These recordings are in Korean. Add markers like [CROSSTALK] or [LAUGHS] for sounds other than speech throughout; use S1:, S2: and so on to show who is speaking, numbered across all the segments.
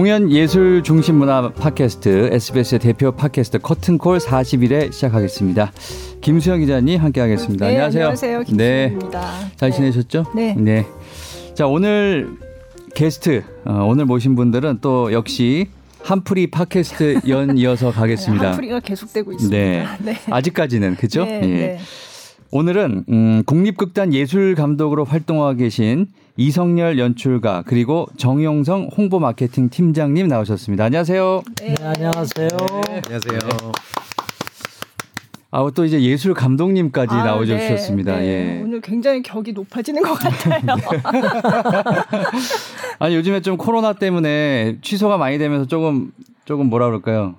S1: 공연 예술 중심 문화 팟캐스트 SBS의 대표 팟캐스트 커튼콜 40일에 시작하겠습니다. 김수영 기자님 함께하겠습니다.
S2: 네,
S1: 안녕하세요.
S2: 안녕하세요. 김수영입니다.
S1: 네. 잘
S2: 네.
S1: 지내셨죠?
S2: 네.
S1: 네. 자 오늘 게스트 어, 오늘 모신 분들은 또 역시 한풀이 팟캐스트 연 이어서 가겠습니다. [LAUGHS]
S2: 한풀이가 계속되고 있습니다.
S1: 네.
S2: 네.
S1: 아직까지는 그죠?
S2: 네,
S1: 예.
S2: 네.
S1: 오늘은 음, 국립극단 예술 감독으로 활동하고 계신 이성열 연출가 그리고 정용성 홍보 마케팅 팀장님 나오셨습니다. 안녕하세요.
S2: 네.
S3: 네, 안녕하세요.
S4: 안녕하세요.
S1: 아, 또 이제 예술 감독님까지
S2: 아,
S1: 나오셔
S2: 네. 네.
S1: 예.
S2: 오늘 굉장히 격이 높아지는 것 같아요. [LAUGHS]
S1: 아니 요즘에 좀 코로나 때문에 취소가 많이 되면서 조금 조금 뭐라 그럴까요?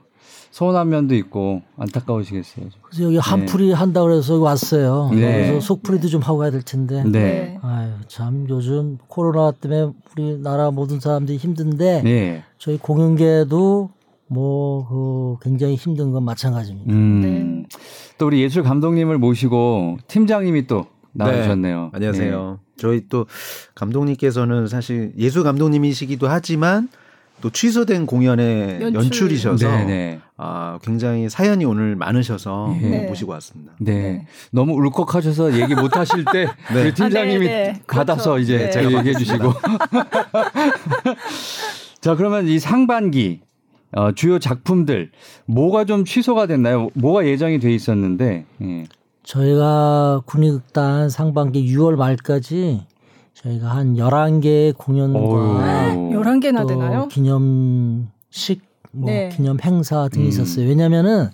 S1: 서운한 면도 있고 안타까우시겠어요.
S3: 그래서 여기 한풀이 한다 그래서 왔어요.
S1: 네.
S3: 그래서 속풀이도 좀 하고 가야 될 텐데.
S1: 네.
S3: 아유, 참 요즘 코로나 때문에 우리나라 모든 사람들이 힘든데
S1: 네.
S3: 저희 공연계도 뭐 그 굉장히 힘든 건 마찬가지입니다.
S1: 음.
S2: 네.
S1: 또 우리 예술 감독님을 모시고 팀장님이 또 나오셨네요.
S4: 네, 안녕하세요. 저희 또 감독님께서는 사실 예술 감독님이시기도 하지만 또 취소된 공연의
S2: 연출.
S4: 연출. 이셔서
S1: 네, 네.
S4: 아, 굉장히 사연이 오늘 많으셔서
S1: 네.
S4: 모시고 왔습니다.
S1: 네.
S2: 네.
S1: 너무 울컥하셔서 얘기 못 하실 때 [LAUGHS]
S4: 네.
S1: 우리 팀장님이
S2: 아, 네, 네.
S1: 받아서
S2: 그렇죠.
S1: 이제
S2: 네.
S1: 제가 얘기해 주시고. [LAUGHS] 자, 그러면 이 상반기 어, 주요 작품들 뭐가 좀 취소가 됐나요? 뭐가 예정이 돼 있었는데. 예.
S3: 저희가 군의극단 상반기 6월 말까지 저희가 한 11개의 공연과
S1: 어휴.
S2: 11개나
S3: 또
S2: 되나요?
S3: 기념식, 뭐
S2: 네.
S3: 기념 행사 등이
S1: 음.
S3: 있었어요. 왜냐면은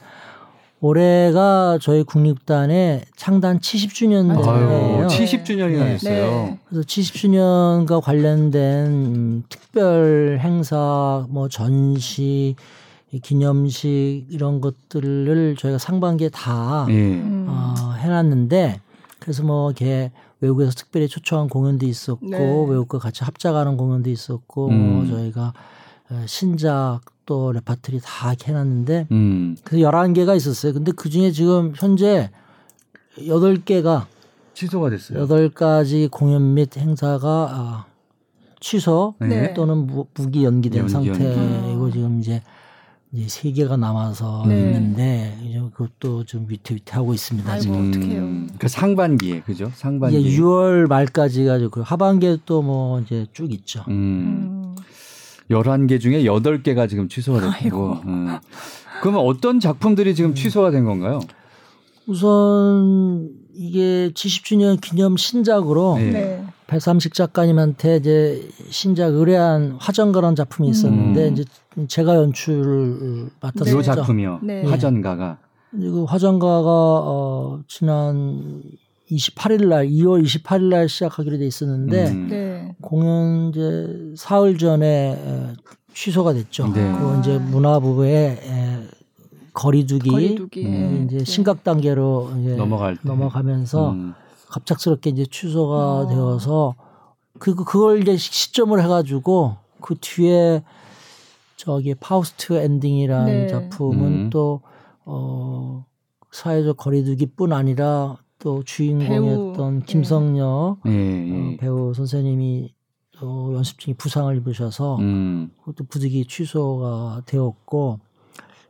S3: 올해가 저희 국립단의 창단 70주년이에요.
S1: 아유,
S2: 네.
S1: 70주년이나
S3: 네.
S1: 됐어요.
S2: 네.
S3: 그래서 70주년과 관련된 음, 특별 행사, 뭐 전시, 이 기념식 이런 것들을 저희가 상반기에 다
S1: 예.
S2: 음.
S3: 어, 해놨는데 그래서 뭐 이렇게 외국에서 특별히 초청한 공연도 있었고
S2: 네.
S3: 외국과 같이 합작하는 공연도 있었고
S1: 음.
S3: 뭐 저희가 어, 신작 또 레파토리 다 해놨는데
S1: 음.
S3: 그래서 11개가 있었어요. 근데 그 중에 지금 현재 8개가
S1: 취소가 됐어요.
S3: 여덟 가지 공연 및 행사가 아, 취소
S1: 네.
S3: 또는 무, 무기 연기된
S1: 연기,
S3: 상태이고
S2: 연기.
S3: 지금 이제 이제 세 개가 남아서
S2: 네.
S3: 있는데 이제 그것도 좀 위태위태하고 있습니다.
S2: 아이고.
S3: 지금.
S2: 어떡해요.
S1: 그 상반기에 그죠? 상반기.
S3: 이제 6월 말까지가 그 하반기에 또 뭐 이제 쭉 있죠.
S1: 음.
S2: 음.
S1: 11개 중에 8개가 지금 취소가 됐고. 음. 그러면 어떤 작품들이
S3: 음.
S1: 지금 취소가 된 건가요?
S3: 우선 이게 70주년 기념 신작으로
S1: 네.
S2: 네.
S3: 배삼식 작가님한테 이제 신작 의뢰한 화전가라는 작품이 있었는데
S1: 음.
S3: 이제 제가 연출을
S1: 이
S3: 맡았었죠.
S1: 작품이요.
S2: 네.
S1: 화전가가.
S3: 그 화전가가 어 지난 28일 날 2월 28일 날 시작하기로 돼 있었는데
S1: 음.
S2: 네.
S3: 공연 이제 사흘 전에 에, 취소가 됐죠.
S1: 네.
S3: 그거 이제 문화부의 에, 거리두기,
S2: 거리두기.
S1: 음,
S3: 이제
S2: 네.
S3: 심각 단계로 이제
S1: 넘어갈 때.
S3: 넘어가면서
S1: 음.
S3: 갑작스럽게 이제 취소가
S2: 어.
S3: 되어서 그 그걸 이제 시점을 해가지고 그 뒤에 저기 파우스트 엔딩이라는
S2: 네.
S3: 작품은
S1: 음.
S3: 또 어, 사회적 거리두기뿐 아니라 또 주인공이었던
S2: 배우,
S3: 김성녀
S1: 예,
S3: 어,
S1: 예.
S3: 배우 선생님이 또 연습 중에 부상을 입으셔서
S1: 음.
S3: 그것도 부득이 취소가 되었고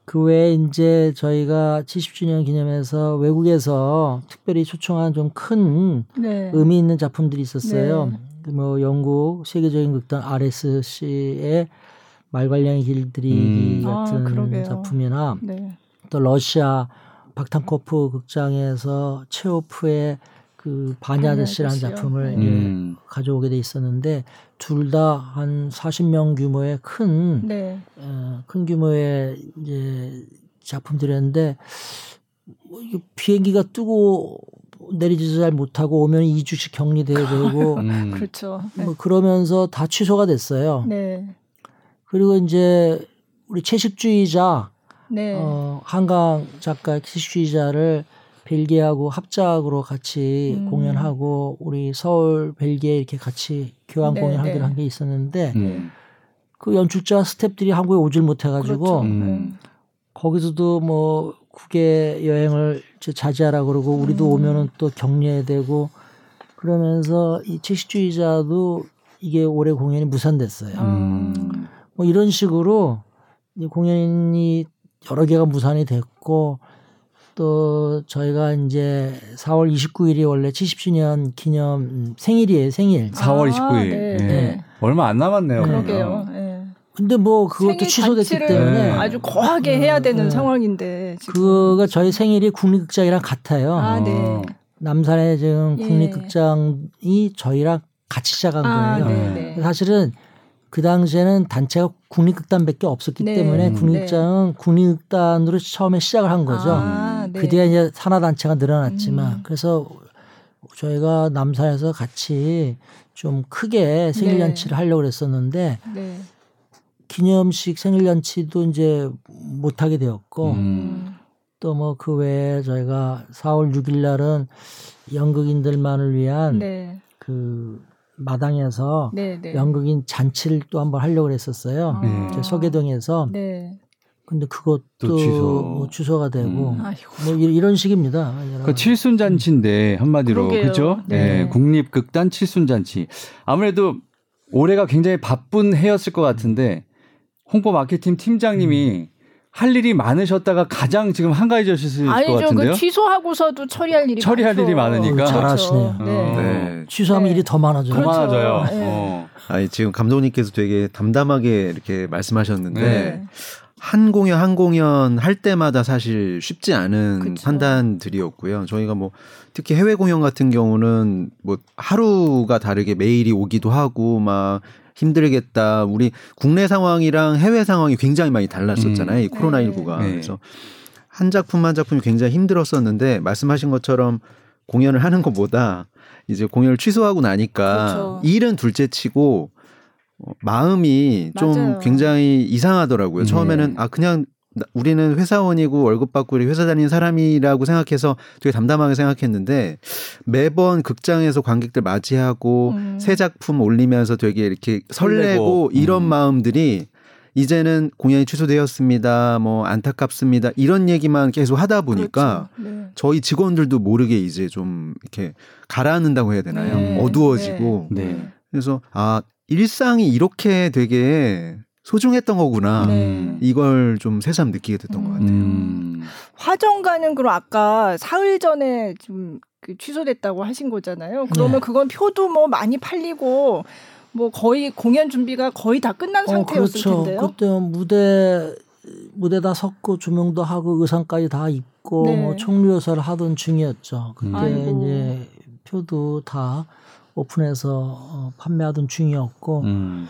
S3: 그 외에 이제 저희가 70주년 기념해서 외국에서 특별히 초청한 좀 큰
S2: 네.
S3: 의미 있는 작품들이 있었어요.
S2: 네.
S3: 그 뭐 영국 세계적인 극단 RSC의 말괄량의 길들이기
S1: 음.
S3: 같은
S2: 아.
S3: 작품이나
S2: 네.
S3: 또 러시아 박탄코프 극장에서 체오프의 그
S2: 아저씨요?
S3: 작품을
S2: 네.
S1: 음.
S3: 가져오게 돼 있었는데 둘 다 한 40명 규모의 큰,
S2: 네.
S3: 어, 큰 규모의 이제 작품들이었는데 뭐 이게 비행기가 뜨고 내리지도 잘 못하고 오면 2주씩 격리돼야 되고
S1: 음. [LAUGHS]
S2: 그렇죠. 네.
S3: 뭐 그러면서 다 취소가 됐어요.
S2: 네.
S3: 그리고 이제 우리 채식주의자
S2: 네.
S3: 어, 한강 작가 채식주의자를 벨기에하고 합작으로 같이
S2: 음.
S3: 공연하고 우리 서울 벨기에 이렇게 같이 교환
S2: 네,
S3: 공연하기로
S2: 네.
S3: 한게 있었는데
S1: 음.
S3: 그 연출자 스탭들이 한국에 오질 못해가지고
S2: 그렇죠.
S1: 음.
S3: 거기서도 뭐 국외 여행을 자제하라 그러고 우리도
S2: 음.
S3: 오면은 또 격려해야 되고 그러면서 이 채식주의자도 이게 올해 공연이 무산됐어요.
S2: 아.
S1: 음.
S3: 뭐 이런 식으로 이 공연이 여러 개가 무산이 됐고 또 저희가 이제 4월 29일이 원래 70주년 기념 생일이에요 생일.
S1: 4월 29일.
S2: 아, 네.
S1: 예.
S3: 네.
S1: 얼마 안 남았네요.
S2: 그러게요. 예.
S3: 근데 뭐 그것도
S2: 생일
S3: 취소됐기 때문에
S2: 아주 거하게 해야 되는
S3: 네.
S2: 상황인데 지금.
S3: 그가 저희 생일이 국립극장이랑 같아요.
S2: 아, 네.
S1: 어.
S3: 남산의 지금
S2: 예.
S3: 국립극장이 저희랑 같이 시작한
S2: 아,
S3: 거예요.
S2: 네, 네.
S3: 사실은 그 당시에는 단체가 국립극단밖에 없었기
S2: 네.
S3: 때문에
S2: 음.
S3: 국립극장은 국립극단으로 처음에 시작을 한 거죠.
S2: 아, 네.
S3: 그 뒤에 이제 산하 단체가 늘어났지만
S2: 음.
S3: 그래서 저희가 남산에서 같이 좀 크게 생일
S2: 네.
S3: 잔치를 하려고 그랬었는데
S2: 네.
S3: 기념식 생일 잔치도 이제 못 하게 되었고
S1: 음.
S3: 또뭐 그 외에 저희가 4월 6일 날은 연극인들만을 위한
S2: 네.
S3: 그 마당에서
S2: 네. 네.
S3: 연극인 잔치를 또 한번 하려고 그랬었어요.
S1: 네.
S3: 저 서계동에서.
S2: 네.
S3: 근데 그것도
S1: 또 취소.
S3: 뭐 취소가 되고
S1: 음.
S2: 아이고.
S3: 뭐 이- 이런 식입니다.
S1: 그 칠순 잔치인데 한마디로
S2: 그러게요.
S1: 그죠?
S2: 네.
S1: 네. 국립 극단 칠순 잔치. 아무래도 올해가 굉장히 바쁜 해였을 것 같은데 홍보 마케팅 팀장님이 할 일이 많으셨다가 가장 지금 한가해졌을 것
S2: 아니죠.
S1: 같은데요.
S2: 그 취소하고서도 처리할 일이
S1: 처리할
S2: 많죠.
S1: 일이 많으니까.
S2: 그렇죠.
S3: 잘하시네요.
S2: 네.
S1: 어.
S4: 네.
S3: 취소하면
S2: 네.
S3: 일이 더 많아져요.
S1: 더
S2: 그렇죠.
S1: 많아져요.
S2: 네.
S1: 어.
S4: 아니 지금 감독님께서 되게 담담하게 이렇게 말씀하셨는데
S1: 네.
S4: 한 공연 한 공연 할 때마다 사실 쉽지 않은
S2: 그쵸.
S4: 판단들이었고요. 저희가 뭐 특히 해외 공연 같은 경우는 뭐 하루가 다르게 메일이 오기도 하고 막 힘들겠다. 우리 국내 상황이랑 해외 상황이 굉장히 많이 달랐었잖아요.
S1: 음.
S4: 이 코로나 19가.
S1: 네.
S4: 그래서 한 작품 한 작품이 굉장히 힘들었었는데 말씀하신 것처럼 공연을 하는 것보다 이제 공연을 취소하고 나니까
S2: 그렇죠.
S4: 일은 둘째치고 어, 마음이 좀
S2: 맞아요.
S4: 굉장히 이상하더라고요.
S1: 음.
S4: 처음에는 아 그냥 나- 우리는 회사원이고 월급 받고 우리 회사 다니는 사람이라고 생각해서 되게 담담하게 생각했는데 매번 극장에서 관객들 맞이하고
S2: 음.
S4: 새 작품 올리면서 되게 이렇게 설레고,
S1: 설레고.
S4: 이런
S1: 음.
S4: 마음들이 이제는 공연이 취소되었습니다. 뭐 안타깝습니다. 이런 얘기만 계속 하다 보니까
S2: 그렇죠. 네.
S4: 저희 직원들도 모르게 이제 좀 이렇게 가라앉는다고 해야 되나요?
S2: 네.
S4: 어두워지고.
S1: 네.
S4: 그래서 아, 일상이 이렇게 되게 소중했던 거구나.
S2: 네.
S4: 이걸 좀 새삼 느끼게 됐던 것 같아요.
S1: 음.
S2: 화정가는 그럼 아까 사흘 전에 좀그 취소됐다고 하신 거잖아요. 그러면
S3: 네.
S2: 그건 표도 뭐 많이 팔리고 뭐 거의 공연 준비가 거의 다 끝난
S3: 어,
S2: 상태였을
S3: 그렇죠.
S2: 텐데요.
S3: 그때 무대 무대 다 섰고 조명도 하고 의상까지 다 입고
S2: 네.
S3: 뭐 총리호사를 하던 중이었죠. 그때
S2: 아이고.
S3: 이제 표도 다 오픈해서 어, 판매하던 중이었고
S1: 음.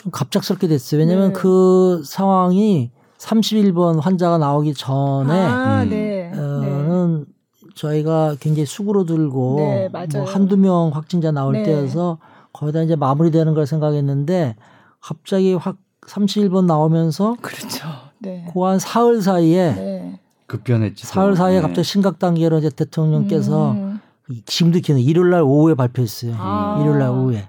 S3: 좀 갑작스럽게 됐어요. 왜냐하면
S2: 네.
S3: 그 상황이 31번 환자가 나오기 전에
S2: 아,
S1: 음.
S2: 네. 네.
S3: 어는 저희가 굉장히 수그러들고
S2: 네, 맞아요.
S3: 뭐 한두 명 확진자 나올
S2: 네.
S3: 때여서 거의 다 이제 마무리되는 걸 생각했는데 갑자기 확 31번 나오면서
S2: 그렇죠. 네.
S3: 그한 사흘 사이에
S2: 네.
S1: 급변했지. 또.
S3: 사흘 사이에
S1: 네.
S3: 갑자기 심각 단계로 이제 대통령께서
S2: 음.
S3: 지금도 기억나 일요일 날 오후에 발표했어요.
S2: 아.
S3: 일요일 날 오후에.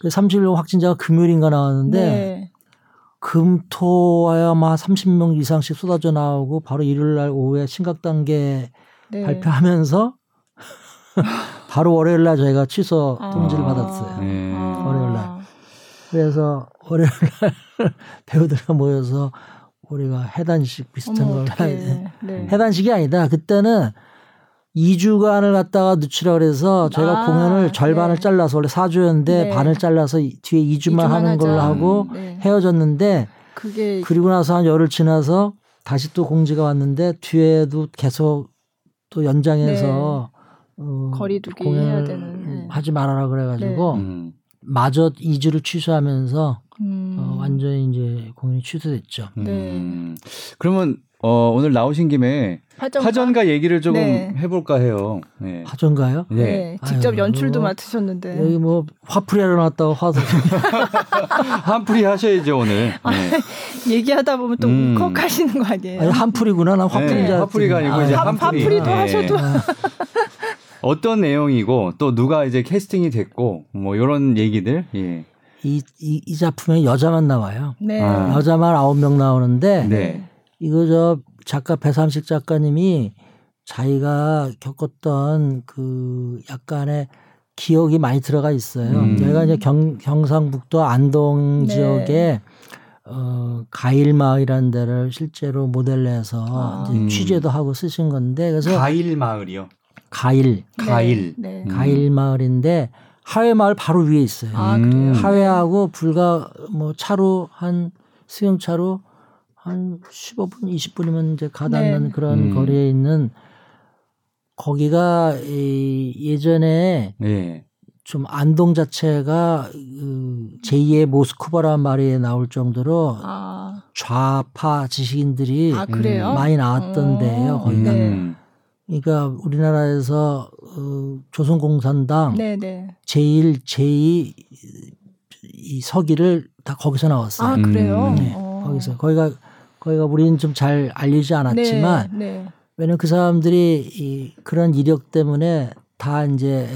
S3: 그 31번 확진자가 금요일인가 나왔는데
S2: 네.
S3: 금토와야 아마 30명 이상씩 쏟아져 나오고 바로 일요일 날 오후에 심각 단계
S2: 네.
S3: 발표하면서 [LAUGHS] 바로 월요일 날 저희가 취소
S2: 아.
S3: 통지를 받았어요.
S1: 네.
S3: 월요일 날. 그래서 월요일 날 [LAUGHS] 배우들과 모여서 우리가 해단식 비슷한
S2: 어머,
S3: 걸. 해야
S2: 네.
S3: 해단식이 아니다. 그때는 2주간을 갖다가 늦추라 그래서 저희가
S2: 아,
S3: 공연을 절반을
S2: 네.
S3: 잘라서 원래 4주였는데
S2: 네.
S3: 반을 잘라서 이- 뒤에 2주만
S2: 이주만
S3: 하는 걸로
S2: 하자.
S3: 하고
S2: 네.
S3: 헤어졌는데
S2: 그게
S3: 그리고 나서 한 열흘 지나서 다시 또 공지가 왔는데 뒤에도 계속 또 연장해서 어,
S2: 네. 거리두기
S3: 공연을
S2: 해야 되는, 네.
S3: 하지 말아라 그래가지고
S1: 음.
S3: 마저 2주를 취소하면서
S2: 음.
S3: 어, 완전히 이제 공연이 취소됐죠.
S2: 네.
S1: 음. 그러면 어, 오늘 나오신 김에
S2: 화정가?
S1: 화전가 얘기를 조금
S2: 네.
S1: 해볼까 해요. 네.
S3: 하전가요?
S1: 네.
S2: 네. 직접
S3: 아유,
S2: 연출도
S3: 뭐,
S2: 맡으셨는데.
S3: 여기 뭐 화풀이 하러 나왔다고 화도 [LAUGHS]
S1: 한풀이 하셔야죠 오늘. [LAUGHS] 네.
S2: 얘기하다 보면 또
S1: 음.
S2: 울컥하시는 거 아니에요?
S3: 아니 한풀이구나 난 화풀인
S1: 네. 화풀이가 아니고
S3: 아유,
S1: 이제
S2: 한-
S1: 한풀이.
S2: 한풀이도
S1: 네.
S2: 하셔도. [LAUGHS]
S1: 어떤 내용이고 또 누가 이제 캐스팅이 됐고 뭐 이런 얘기들. 예.
S3: 이, 이, 이 작품에 여자만 나와요.
S2: 네.
S1: 아.
S3: 여자만 아홉 명 나오는데
S1: 네.
S3: 이거 저 작가 배삼식 작가님이 자기가 겪었던 그 약간의 기억이 많이 들어가 있어요.
S1: 음.
S3: 여기가 이제 경, 경상북도 안동
S2: 네.
S3: 지역에 어, 가일마을이라는 데를 실제로 모델로 해서
S2: 아.
S3: 이제
S1: 음.
S3: 취재도 하고 쓰신 건데 그래서
S1: 가일 마을이요.
S3: 가일
S1: 가일.
S2: 네. 네.
S1: 음.
S3: 가일 마을인데 하회 마을 바로 위에 있어요.
S2: 아,
S1: 음.
S2: 그래요?
S3: 하회하고 불과 뭐 차로 한 승용차로 한 15분 20분이면 이제 가닿는
S2: 네.
S3: 그런
S1: 음.
S3: 거리에 있는 거기가 이 예전에
S1: 예.
S3: 좀 안동 자체가 그 제2의 모스크바란 말이 나올 정도로
S2: 아,
S3: 좌파 지식인들이
S2: 아 그래요?
S3: 많이 나왔던 데예요.
S2: 어,
S3: 거기가.
S2: 네.
S1: 음.
S3: 그러니까 우리나라에서 어, 조선공산당
S2: 네, 네.
S3: 제1, 제2 이 서기를 다 거기서 나왔어요.
S2: 아 그래요?
S1: 음.
S3: 네,
S2: 어.
S3: 거기서 거기가 거기가 우리는 좀 잘 알리지 않았지만
S2: 네, 네.
S3: 왜냐면 그 사람들이 이 그런 이력 때문에 다 이제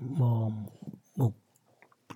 S3: 뭐뭐 뭐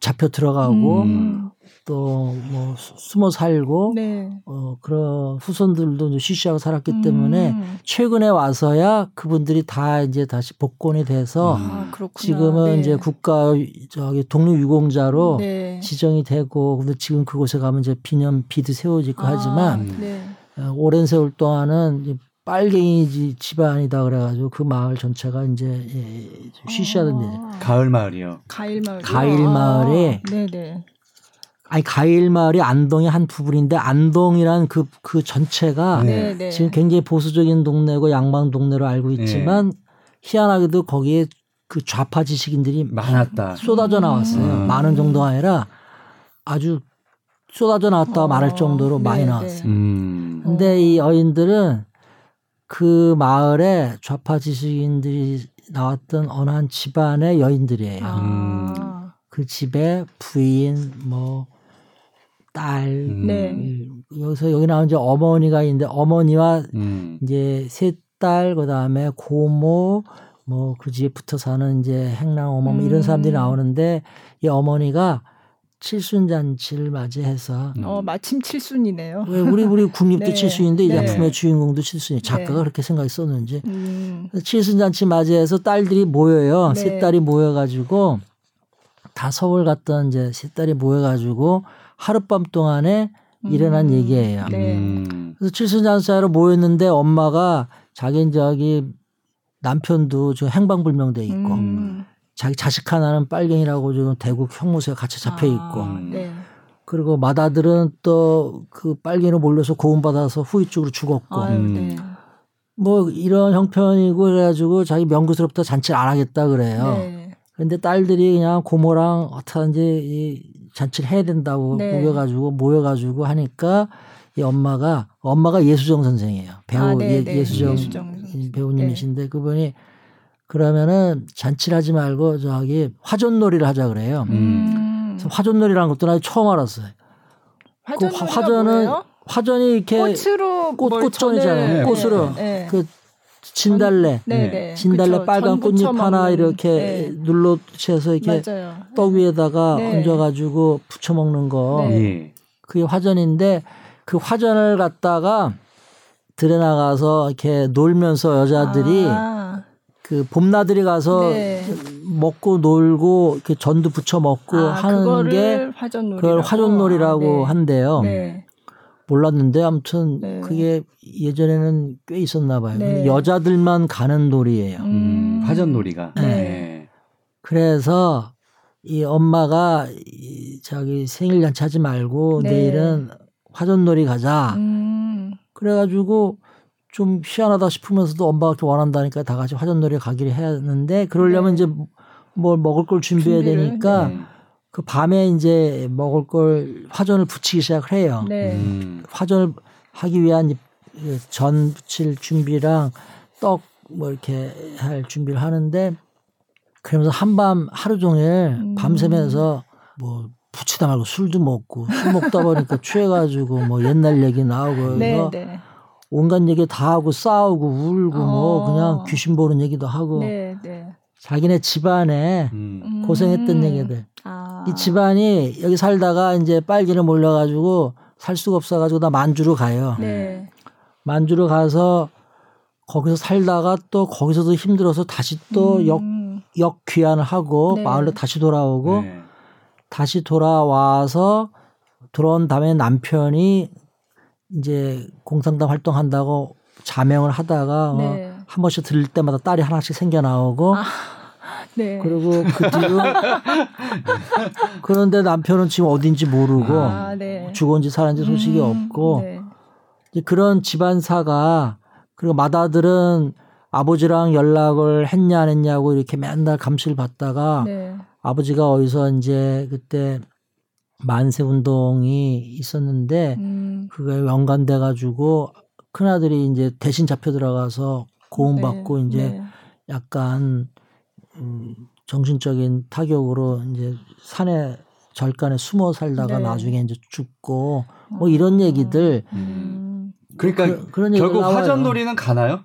S3: 잡혀 들어가고
S2: 음.
S3: 또 뭐 숨어 살고
S2: 네.
S3: 어 그런 후손들도 이제 쉬쉬하고 살았기 때문에
S2: 음.
S3: 최근에 와서야 그분들이 다 이제 다시 복권이 돼서
S1: 음.
S2: 아.
S3: 지금은
S2: 네.
S3: 이제 국가 저기 독립 유공자로
S2: 네.
S3: 지정이 되고 근데 지금 그곳에 가면 이제 비념 비도 세워지고
S2: 아,
S3: 하지만
S2: 네.
S3: 어, 오랜 세월 동안은 이제 빨갱이 지- 집안이다 그래가지고 그 마을 전체가 이제 예, 좀 쉬쉬하던 데죠.
S2: 아,
S1: 가을 마을이요.
S2: 가일 마을.
S3: 가일 마을에
S2: 네, 네.
S3: 아니 가일 마을이 안동의 한 부분인데 안동이란 그그 전체가
S2: 네, 네.
S3: 지금 굉장히 보수적인 동네고 양방 동네로 알고 있지만 희한하게도 거기에 그 좌파 지식인들이
S1: 많았다.
S3: 쏟아져 나왔어요.
S1: 음.
S3: 많은 정도가 아니라 아주 쏟아져 나왔다
S2: 어,
S3: 말할 정도로
S2: 네,
S3: 많이
S2: 네.
S3: 나왔어요.
S1: 음.
S3: 근데 이 여인들은 그 마을에 좌파 지식인들이 나왔던 어느 한 집안의 여인들이에요.
S2: 아.
S3: 그 집에 부인, 뭐, 딸,
S1: 음.
S2: 네.
S3: 음, 여기서 여기 나온 이제 어머니가 있는데 어머니와
S1: 음.
S3: 이제 세 딸, 그 다음에 고모, 뭐 그 집에 붙어 사는 이제 행랑 어머 뭐 이런
S2: 음.
S3: 사람들이 나오는데 이 어머니가 칠순 잔치를 맞이해서
S1: 음.
S2: 어, 마침 칠순이네요.
S3: 왜 우리 우리 국립도 [LAUGHS]
S2: 네.
S3: 칠순인데 이
S2: 네.
S3: 작품의 주인공도 칠순이 작가가
S2: 네.
S3: 그렇게 생각했었는지
S2: 음.
S3: 칠순 잔치 맞이해서 딸들이 모여요.
S2: 네.
S3: 세 딸이 모여가지고 다 서울 갔던 이제 세 딸이 모여가지고 하룻밤 동안에 일어난
S2: 음.
S3: 얘기예요.
S2: 네.
S1: 음.
S3: 그래서 칠순잔치하러 모였는데 엄마가 자기 저기 남편도 지금 행방불명돼 있고
S2: 음.
S3: 자기 자식 하나는 빨갱이라고 지금 대구 형무소에 같이 잡혀 있고
S2: 아, 네.
S3: 그리고 맏아들은 또 그 빨갱이로 몰려서 고음받아서 후유증으로 죽었고
S2: 아유,
S1: 음.
S2: 네.
S3: 뭐 이런 형편이고 그래가지고 자기 명구스럽다 잔치를 안 하겠다 그래요.
S2: 네.
S3: 근데 딸들이 그냥 고모랑 어떡하든지 이 잔치를 해야 된다고
S2: 네.
S3: 우겨가지고 모여가지고 하니까 이 엄마가 엄마가 예수정 선생이에요. 배우
S2: 아, 네,
S3: 예,
S2: 네.
S3: 예수정,
S2: 예수정
S3: 이 배우님이신데 그분이 그러면은 잔치를 하지 말고 저기 화전놀이를 하자 그래요.
S2: 음.
S3: 그래서 화전놀이라는 것도 나 처음 알았어요. 그 화전은
S2: 뭐예요?
S3: 화전이 이렇게
S2: 꽃으로
S3: 꽃-
S2: 뭘
S3: 꽃전이잖아요.
S2: 전을-
S1: 꽃으로.
S2: 네, 네.
S3: 그 진달래
S2: 네, 네.
S3: 진달래
S2: 그쵸.
S3: 빨간
S2: 전
S3: 꽃잎 하나
S2: 먹는.
S3: 이렇게
S2: 네.
S3: 눌러 채서 이렇게
S2: 맞아요.
S3: 떡 위에다가
S2: 네.
S3: 얹어가지고 부쳐 먹는 거
S2: 네.
S1: 예.
S3: 그게 화전인데 그 화전을 갖다가 들에 나가서 이렇게 놀면서 여자들이
S2: 아,
S3: 그 봄나들이 가서
S2: 네.
S3: 먹고 놀고 이렇게 전도 부쳐 먹고
S2: 아,
S3: 하는
S2: 그거를
S3: 게
S2: 화전놀이라고.
S3: 그걸 화전놀이라고
S2: 아, 네.
S3: 한대요.
S2: 네.
S3: 몰랐는데 아무튼
S2: 네.
S3: 그게 예전에는 꽤 있었나 봐요.
S2: 네.
S3: 여자들만 가는 놀이예요.
S1: 음. 화전놀이가.
S2: 네.
S1: 네.
S3: 그래서 이 엄마가 이 자기 생일 잔치 하지 말고
S2: 네.
S3: 내일은 화전놀이 가자.
S2: 음.
S3: 그래가지고 좀 희한하다 싶으면서도 엄마가 그렇게 원한다니까 다 같이 화전놀이 가기로 해야 하는데 그러려면
S2: 네.
S3: 이제 뭘 먹을 걸 준비해야
S2: 준비를,
S3: 되니까
S1: 음.
S3: 그 밤에 이제 먹을 걸 화전을 붙이기 시작을 해요.
S2: 네.
S1: 음.
S3: 화전을 하기 위한 이전 붙일 준비랑 떡 뭐 이렇게 할 준비를 하는데 그러면서 한밤 하루 종일
S2: 음.
S3: 밤새면서 뭐 붙이다 말고 술도 먹고 술 먹다 보니까 [LAUGHS] 취해가지고 뭐 옛날 얘기 나오고
S2: 네,
S3: 그래서
S2: 네.
S3: 온갖 얘기 다 하고 싸우고 울고 뭐
S2: 어.
S3: 그냥 귀신 보는 얘기도 하고
S2: 네, 네.
S3: 자기네 집안에
S1: 음.
S2: 음.
S3: 고생했던 얘기들
S2: 아.
S3: 이 집안이 여기 살다가 이제 빨기를 몰려가지고 살 수가 없어가지고 나 만주로 가요.
S2: 네.
S3: 만주로 가서 거기서 살다가 또 거기서도 힘들어서 다시 또 역
S2: 음.
S3: 역 귀환을 하고
S2: 네.
S3: 마을로 다시 돌아오고
S1: 네.
S3: 다시 돌아와서 돌아온 다음에 남편이 이제 공산당 활동한다고 자명을 하다가 어,
S2: 네.
S3: 한 번씩 들릴 때마다 딸이 하나씩 생겨 나오고
S2: 아, 네.
S3: 그리고 그 뒤로 [LAUGHS] 그런데 남편은 지금 어딘지 모르고
S2: 아, 네.
S3: 죽은지 살았는지 소식이
S2: 음,
S3: 없고
S2: 네.
S3: 이제 그런 집안사가 그리고 맏아들은 아버지랑 연락을 했냐 안 했냐고 이렇게 맨날 감시를 받다가
S2: 네.
S3: 아버지가 어디서 이제 그때 만세 운동이 있었는데
S2: 음,
S3: 그거에 연관돼 가지고 큰아들이 이제 대신 잡혀 들어가서 고음받고
S2: 네,
S3: 이제
S2: 네.
S3: 약간 음, 정신적인 타격으로 이제 산에 절간에 숨어 살다가
S2: 네.
S3: 나중에 이제 죽고 뭐 이런 얘기들
S2: 음.
S1: 그러니까
S3: 그, 얘기가
S1: 결국. 화전놀이는 가나요?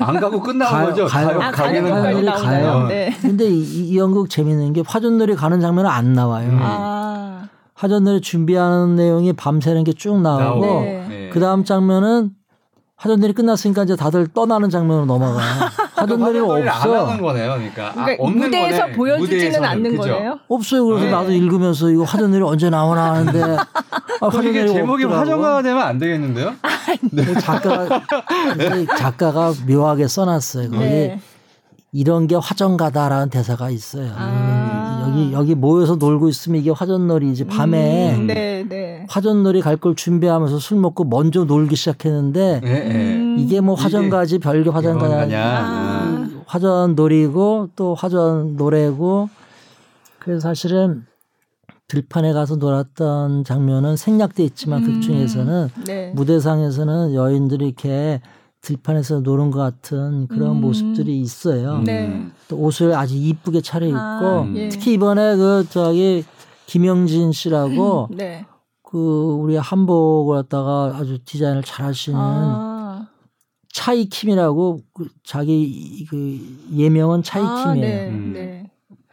S1: 안 가고 끝나는
S3: 가요,
S1: 거죠?
S3: 가요.
S2: 아,
S1: 가기는
S2: 가는
S3: 가요. 가요.
S2: 나오나요?
S1: 가요.
S2: 네.
S3: 근데 이, 이 연극 재밌는 게 화전놀이 가는 장면은 안 나와요.
S1: 음.
S2: 아,
S3: 화전놀이 준비하는 내용이 밤새는 게 쭉 나오고
S1: 나오고.
S2: 네.
S1: 네.
S3: 그 다음 장면은 화전놀이 끝났으니까 이제 다들 떠나는 장면으로 넘어가요. [LAUGHS]
S1: 안 하는
S3: 없어.
S1: 거네요. 그러니까, 아,
S2: 그러니까
S1: 없는
S2: 무대에서
S1: 거네.
S2: 보여주지는 않는
S1: 그죠?
S2: 거네요.
S3: 없어요. 그래서
S1: 네.
S3: 나도 읽으면서 이거 화전놀이 언제 나오나 하는데 [LAUGHS] 아,
S1: 이게
S3: 화전놀이가
S1: 제목이
S3: 없더라고.
S1: 화전가가 되면 안 되겠는데요?
S3: 그 작가가 그래서 작가가 묘하게 써놨어요. 거기
S2: 네.
S3: 이런 게 화전가다라는 대사가 있어요.
S2: 아.
S3: 여기 여기 모여서 놀고 있으면 이게 화전놀이지 밤에
S2: 음, 네, 네.
S3: 화전놀이 갈 걸 준비하면서 술 먹고 먼저 놀기 시작했는데
S1: 예, 예.
S2: 음.
S3: 이게 뭐 화전가지 별개 화전가냐
S1: 화전가냐.
S2: 아.
S3: 화전놀이고 또 화전 노래고 그래서 사실은 들판에 가서 놀았던 장면은 생략돼 있지만
S2: 음.
S3: 극 중에서는
S2: 네.
S3: 무대상에서는 여인들이 이렇게 들판에서 노는 것 같은 그런
S2: 음.
S3: 모습들이 있어요.
S2: 네.
S1: 음.
S3: 또 옷을 아주 이쁘게 차려입고
S2: 아,
S1: 음.
S2: 예.
S3: 특히 이번에 그 저기 김영진 씨라고
S2: 네.
S3: 그 우리 한복을 갖다가 아주 디자인을 잘 하시는
S2: 아,
S3: 차이 킴이라고 그 자기 그 예명은
S2: 아,
S3: 차이킴이에요.
S2: 네,
S1: 음.
S2: 네.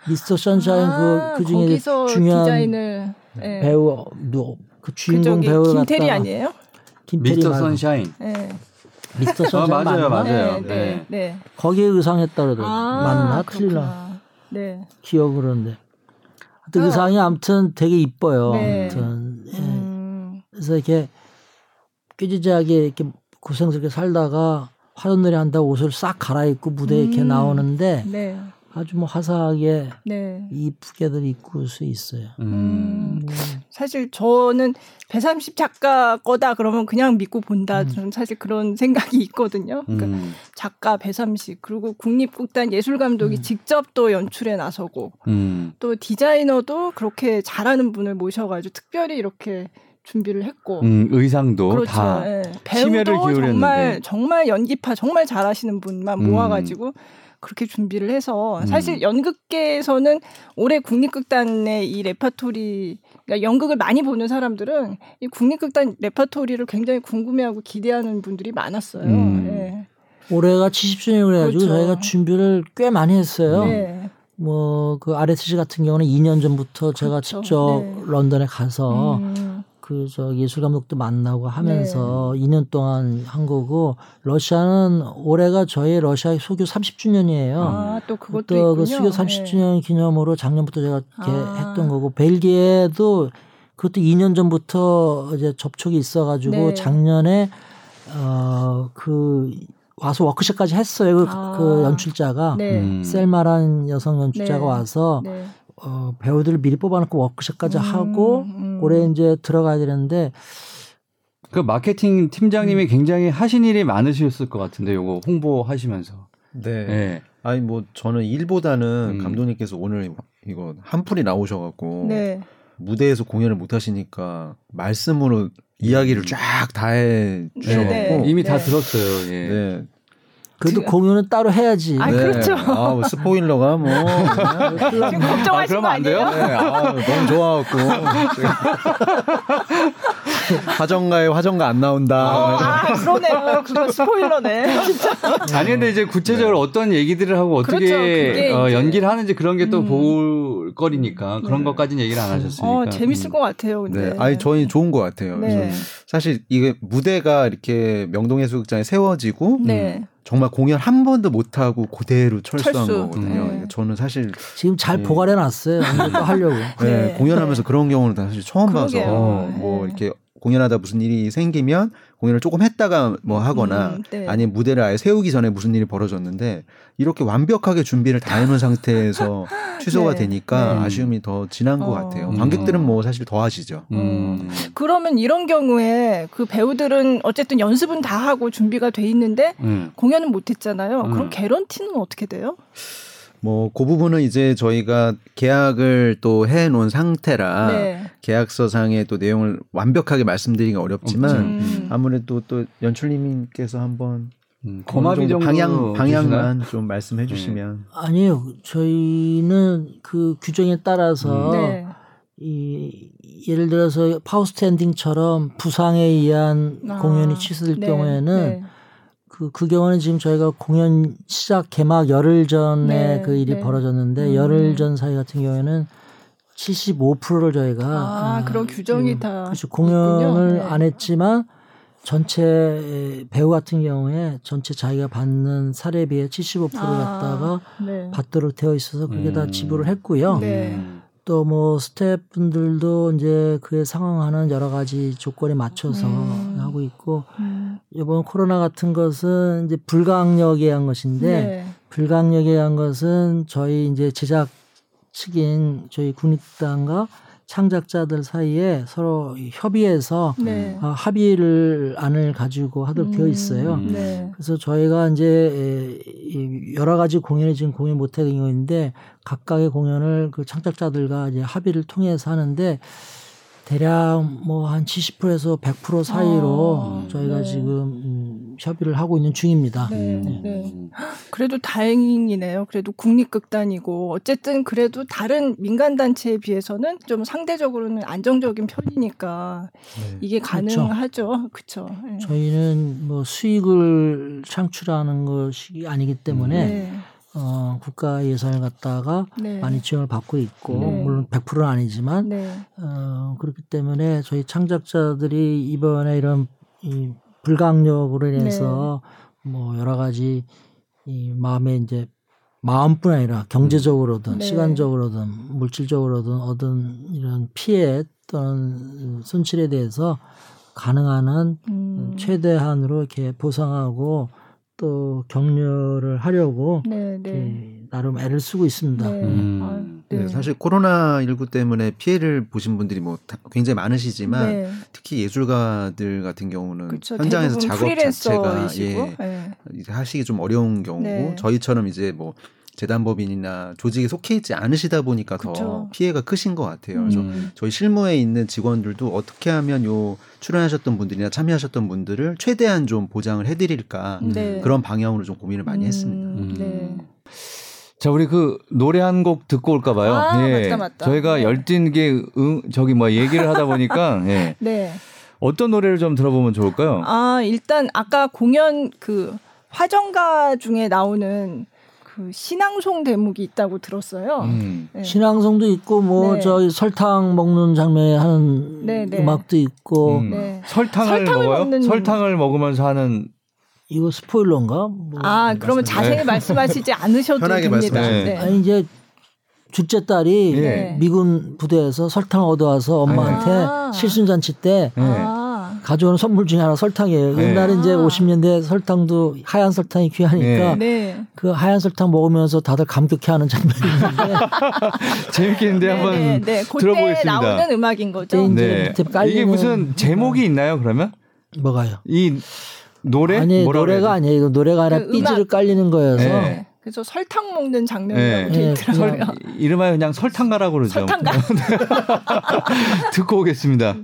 S3: 미스터 선샤인
S2: 아,
S3: 그, 그 중에 중요한
S2: 디자인을 네.
S3: 배우 누-
S2: 그그
S3: 주인공 배우를
S2: 김태리
S3: 갖다가
S2: 아니에요?
S3: 김태리
S1: 미스터
S3: 말고
S1: 선샤인.
S2: 네.
S3: 미스터
S1: 아,
S3: 선샤인
S1: 맞아요,
S3: 맞나?
S1: 맞아요.
S2: 네, 네, 네.
S3: 거기에 의상했다 그러더라고.
S2: 아,
S3: 맞나? 틀리나?
S2: 네.
S3: 기억을 하는데. 하여튼
S2: 아.
S3: 의상이 아무튼 되게 이뻐요.
S2: 네.
S3: 아무튼. 그래서 이렇게 꾀죄죄하게 이렇게 고생스럽게 살다가 화전놀이 한다고 옷을 싹 갈아입고 무대에 이렇게
S2: 음.
S3: 나오는데
S2: 네.
S3: 아주 뭐 화사하게
S2: 네.
S3: 이쁘게들 입고 올 수 있어요.
S1: 음.
S2: 음. 사실 저는 배삼십 작가 거다 그러면 그냥 믿고 본다.
S3: 음.
S2: 저는 사실 그런 생각이 있거든요. 그러니까
S1: 음.
S2: 작가 배삼십 그리고 국립극단 예술감독이
S3: 음.
S2: 직접 또 연출에 나서고
S1: 음.
S2: 또 디자이너도 그렇게 잘하는 분을 모셔가지고 특별히 이렇게 준비를 했고.
S1: 음, 의상도
S2: 그렇죠.
S1: 다
S2: 예.
S1: 심혈을
S2: 배우도. 정말 정말 연기파 정말 잘하시는 분만
S1: 음.
S2: 모아가지고 그렇게 준비를 해서
S1: 음.
S2: 사실 연극계에서는 올해 국립극단의 이 레파토리 그러니까 연극을 많이 보는 사람들은 이 국립극단 레파토리를 굉장히 궁금해하고 기대하는 분들이 많았어요.
S1: 음.
S2: 예.
S3: 올해가 70주년을 해가지고
S2: 그렇죠.
S3: 저희가 준비를 꽤 많이 했어요.
S2: 네.
S3: 뭐그 RSC 같은 경우는 2년 전부터 제가
S2: 그렇죠.
S3: 직접
S2: 네.
S3: 런던에 가서
S2: 음.
S3: 그 저 예술 감독도 만나고 하면서
S2: 네.
S3: 2년 동안 한 거고 러시아는 올해가 저희 러시아 소교 30주년이에요.
S2: 아, 또 그것도
S3: 또
S2: 있군요.
S3: 그 수교 30주년 기념으로 작년부터 제가 이렇게
S2: 아.
S3: 했던 거고 벨기에도 그것도 2년 전부터 이제 접촉이 있어가지고
S2: 네.
S3: 작년에 어그 와서 워크숍까지 했어요. 그,
S2: 아.
S3: 그 연출자가
S2: 네.
S1: 음.
S3: 셀마란 여성 연출자가
S2: 네.
S3: 와서
S2: 네.
S3: 어, 배우들을 미리 뽑아놓고 워크숍까지
S2: 음,
S3: 하고
S2: 음.
S3: 올해 이제 들어가야 되는데
S1: 그 마케팅
S2: 음.
S1: 팀장님이 굉장히 하신 일이 많으셨을 것 같은데 요거 홍보하시면서.
S4: 네.
S1: 예.
S4: 아니 뭐 저는 일보다는
S1: 음.
S4: 감독님께서 오늘 이거 한풀이 나오셔 갖고
S2: 네.
S4: 무대에서 공연을 못 하시니까 말씀으로 이야기를 쫙 다 해 주셔 갖고
S2: 네, 네.
S1: 이미 다
S2: 네.
S1: 들었어요. 예.
S4: 네.
S3: 그래도
S2: 지금-
S3: 공연은 따로 해야지.
S2: 아, 그렇죠.
S4: 아, 뭐 스포일러가 뭐 [LAUGHS]
S2: 지금 걱정하신
S1: 아, 안 돼요?
S4: 네, 아, 너무 좋아갖고 화정가에 화정가 안 나온다.
S2: 아, 그러네요. 그거 스포일러네. 진짜.
S1: 아니 근데 이제 구체적으로 어떤 얘기들을 하고 어떻게
S2: 그렇죠.
S1: 어, 연기를 하는지 그런 게또
S2: 음.
S1: 볼 거리니까 그런
S2: 네.
S1: 것까지는 얘기를 안 하셨으니까.
S2: 어, 재밌을
S1: 음.
S2: 것 같아요. 근데.
S4: 네, 아니 저희 좋은 것 같아요.
S2: 네.
S4: 그래서 사실 이게 무대가 이렇게 명동예술극장에 세워지고
S2: 네.
S4: 정말 공연 한 번도 못 하고 그대로 철수한
S2: 철수.
S4: 거거든요.
S2: 네.
S4: 저는 사실
S3: 지금 잘
S4: 네.
S3: 보관해 놨어요. 또 하려고.
S4: 네,
S2: 네.
S4: 공연하면서 그런 경우는 사실 처음
S2: 그러게요.
S4: 봐서 뭐
S2: 네.
S4: 이렇게 공연하다 무슨 일이 생기면 공연을 조금 했다가 뭐 하거나
S2: 음, 네.
S4: 아니면 무대를 아예 세우기 전에 무슨 일이 벌어졌는데 이렇게 완벽하게 준비를 다 해놓은 상태에서 [LAUGHS] 취소가
S2: 네.
S4: 되니까
S1: 네.
S4: 아쉬움이 더 진한 것
S2: 어.
S4: 같아요.
S1: 음.
S4: 관객들은 뭐 사실 더 하시죠.
S1: 음.
S2: 그러면 이런 경우에 그 배우들은 어쨌든 연습은 다 하고 준비가 돼 있는데
S1: 음.
S2: 공연은 못 했잖아요.
S1: 음.
S2: 그럼 개런티는 어떻게 돼요?
S4: 뭐 그 부분은 이제 저희가 계약을 또 해놓은 상태라
S2: 네.
S4: 계약서상의 또 내용을 완벽하게 말씀드리기가 어렵지만
S1: 없죠.
S2: 음.
S4: 아무래도 또 연출님께서 한번
S1: 음. 거마비
S4: 정도
S1: 정도
S4: 방향 방향만
S1: 주시나요?
S4: 좀 말씀해 주시면
S3: 아니요. 저희는 그 규정에 따라서
S2: 네.
S3: 이 예를 들어서 파우스탠딩처럼 부상에 의한
S2: 아,
S3: 공연이 취소될
S2: 네,
S3: 경우에는
S2: 네.
S3: 그, 그 경우는 지금 저희가 공연 시작 개막 열흘 전에
S2: 네,
S3: 그 일이
S2: 네.
S3: 벌어졌는데
S2: 음.
S3: 열흘 전 사이 같은 경우에는 75%를 저희가
S2: 아, 그런 규정이 다
S3: 그렇죠. 공연을
S2: 있군요. 네.
S3: 안 했지만 전체 배우 같은 경우에 전체 자기가 받는 사례비의 75%를
S2: 아,
S3: 갖다가
S2: 네.
S3: 받도록 되어 있어서 그게 다
S1: 음.
S3: 지불을 했고요.
S2: 네.
S3: 또뭐 스태프분들도 이제 그에 상응하는 여러 가지 조건에 맞춰서
S2: 음.
S3: 하고 있고
S2: 음.
S3: 이번 코로나 같은 것은 이제 불가항력에 의한 것인데
S2: 네.
S3: 불가항력에 의한 것은 저희 이제 제작 측인 저희 국립단과 창작자들 사이에 서로 협의해서
S2: 네.
S3: 아, 합의를 안을 가지고 하도록 되어
S2: 음.
S3: 있어요.
S1: 음.
S2: 네.
S3: 그래서 저희가 이제 여러 가지 공연을 지금 공연 못하는 경우인데 각각의 공연을 그 창작자들과 이제 합의를 통해서 하는데 대략 뭐 한 70%에서 100% 사이로
S2: 아,
S3: 저희가
S2: 네.
S3: 지금 음, 협의를 하고 있는 중입니다.
S2: 네.
S1: 음.
S2: 네. 그래도 다행이네요. 그래도 국립극단이고 어쨌든 그래도 다른 민간 단체에 비해서는 좀 상대적으로는 안정적인 편이니까 이게
S3: 그렇죠.
S2: 가능하죠. 그렇죠. 네.
S3: 저희는 뭐 수익을 창출하는 것이 아니기 때문에
S2: 네.
S3: 어, 국가 예산을 갖다가
S2: 네.
S3: 많이 지원을 받고 있고
S2: 네.
S3: 물론 100%는 아니지만
S2: 네.
S3: 어, 그렇기 때문에 저희 창작자들이 이번에 이런 이 불강력으로 인해서
S2: 네.
S3: 뭐 여러 가지 이 마음에 이제 마음뿐 아니라 경제적으로든
S2: 네.
S3: 시간적으로든 물질적으로든 얻은 이런 피해 또는 손실에 대해서 가능한 한
S2: 음.
S3: 최대한으로 이렇게 보상하고 또 격려를 하려고
S2: 네, 네.
S3: 이렇게 나름 애를 쓰고 있습니다.
S2: 네.
S1: 음.
S2: 아,
S4: 네,
S2: 네.
S4: 사실 코로나 19 때문에 피해를 보신 분들이 뭐 다- 굉장히 많으시지만
S2: 네.
S4: 특히 예술가들 같은 경우는
S2: 그렇죠.
S4: 현장에서 작업 자체가. 예,
S2: 네.
S4: 이제 하시기 좀 어려운 경우고
S2: 네.
S4: 저희처럼 이제 뭐 재단법인이나 조직에 속해 있지 않으시다 보니까 더
S2: 그쵸.
S4: 피해가 크신 것 같아요. 그래서
S1: 음.
S4: 저희 실무에 있는 직원들도 어떻게 하면 요 출연하셨던 분들이나 참여하셨던 분들을 최대한 좀 보장을 해드릴까
S2: 네.
S4: 그런 방향으로 좀 고민을 많이
S2: 음,
S4: 했습니다.
S2: 네.
S1: 자, 우리 그 노래 한 곡 듣고 올까 봐요.
S2: 아,
S1: 예.
S2: 맞다, 맞다.
S1: 저희가
S2: 네.
S1: 열띤게 응, 저기 뭐 얘기를 하다 보니까 [LAUGHS] 예.
S2: 네.
S1: 어떤 노래를 좀 들어보면 좋을까요?
S2: 아, 일단 아까 공연 그 화정가 중에 나오는 그 신앙송 대목이 있다고 들었어요.
S1: 음.
S2: 네.
S3: 신앙송도 있고 뭐
S2: 네.
S3: 저희 설탕 먹는 장면에 하는
S2: 네, 네.
S3: 음악도 있고
S1: 음.
S2: 네.
S1: 설탕을,
S2: 설탕을
S1: 먹어요?
S2: 먹는-
S1: 설탕을 먹으면서 하는
S3: 이거 스포일러인가? 뭐
S2: 아, 그러면
S4: 말씀하세요.
S2: 자세히 말씀하시지 않으셔도
S4: 편하게
S2: 됩니다.
S4: 말씀하세요.
S2: 네.
S3: 아니 이제 둘째 딸이
S1: 예.
S3: 미군 부대에서 설탕 얻어와서 엄마한테
S2: 아.
S3: 실순잔치 때
S1: 예.
S2: 아,
S3: 가져오는 선물 중에 하나 설탕이에요.
S1: 네.
S3: 옛날에 이제
S2: 아.
S3: 50년대 설탕도 하얀 설탕이 귀하니까
S2: 네.
S3: 그 하얀 설탕 먹으면서 다들 감격해하는 장면이 있는데 [LAUGHS]
S1: 재밌겠는데
S2: 네,
S1: 한번
S2: 네, 네. 그때
S1: 들어보겠습니다.
S2: 나오는 음악인 거죠.
S3: 네.
S1: 네. 이게 무슨 제목이 있나요, 그러면?
S3: 뭐가요?
S1: 이 노래?
S3: 아니
S1: 뭐라
S3: 노래가 아니에요. 이거 노래가 아니라
S2: 그
S3: 삐지를
S2: 음악.
S3: 깔리는 거여서
S1: 네.
S2: 네. 그래서 설탕 먹는 장면이라고
S1: 네.
S2: 돼
S3: 네,
S2: 있더라고요.
S1: 돼? 이름하여 그냥 설탕가라고 그러죠.
S2: 설탕가. [LAUGHS] [LAUGHS]
S1: 듣고 오겠습니다.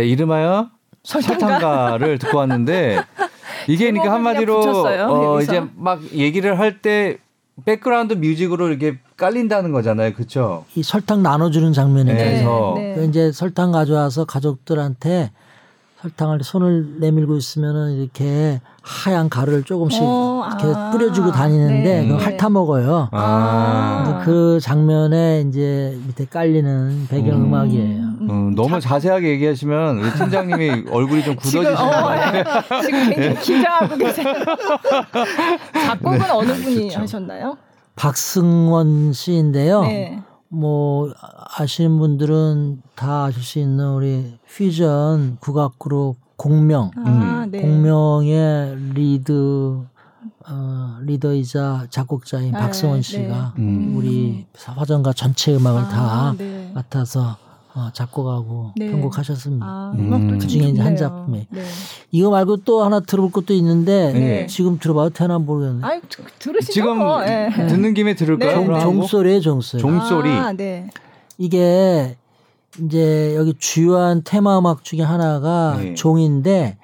S1: 네, 이름하여
S2: 설탕가?
S1: 설탕가를 듣고 왔는데 [LAUGHS] 이게 그러니까 한마디로
S2: 붙였어요,
S1: 어. 이제 막 얘기를 할 때 background music으로 이렇게 깔린다는 거잖아요. 그렇죠?
S3: 이 설탕 나눠주는 장면이
S1: 네.
S3: 있어요.
S1: 그래서
S3: 그 이제 설탕 가져와서 가족들한테 설탕을 손을 내밀고 있으면은 이렇게 하얀 가루를 조금씩
S2: 어,
S3: 이렇게
S2: 아.
S3: 뿌려주고 다니는데
S2: 네.
S3: 그거 핥아 먹어요.
S1: 아.
S3: 그 장면에 이제 밑에 깔리는 배경
S1: 음.
S3: 음악이에요.
S1: 음, 너무 자 세하게 얘기하시면 우리 팀장님이 [LAUGHS] 얼굴이 좀 굳어지시는 거
S2: 어,
S1: 같아요.
S2: 지금 굉장히 긴장하고 [LAUGHS] 계세요. 작곡은 어느 분이
S1: 그렇죠.
S2: 하셨나요?
S3: 박승원 씨인데요.
S2: 네.
S3: 뭐 아시는 분들은 다 아실 수 있는 우리 퓨전 국악 그룹 공명
S2: 아, 네.
S3: 공명의 리드 어, 리더이자 작곡자인
S2: 아,
S3: 박승원
S2: 네.
S3: 씨가
S1: 음.
S3: 우리 화전가 전체 음악을
S2: 아,
S3: 다
S2: 네.
S3: 맡아서 어, 작곡하고
S2: 네.
S3: 편곡하셨습니다.
S2: 아,
S1: 음.
S2: 그참
S3: 중에 이제 한. 작품이.
S2: 네.
S3: 이거 말고 또 하나 들어볼 것도 있는데
S1: 네.
S3: 지금 들어봐도 되나 모르겠네.
S2: 드- 들으시죠?
S1: 지금
S2: 뭐. 예.
S1: 듣는 김에 들을까요?
S2: 네,
S3: 종,
S1: 그럼?
S3: 종소리에 종소리.
S1: 종소리.
S2: 아, 네.
S3: 이게 이제 여기 주요한 테마 음악 중에 하나가
S1: 네.
S3: 종인데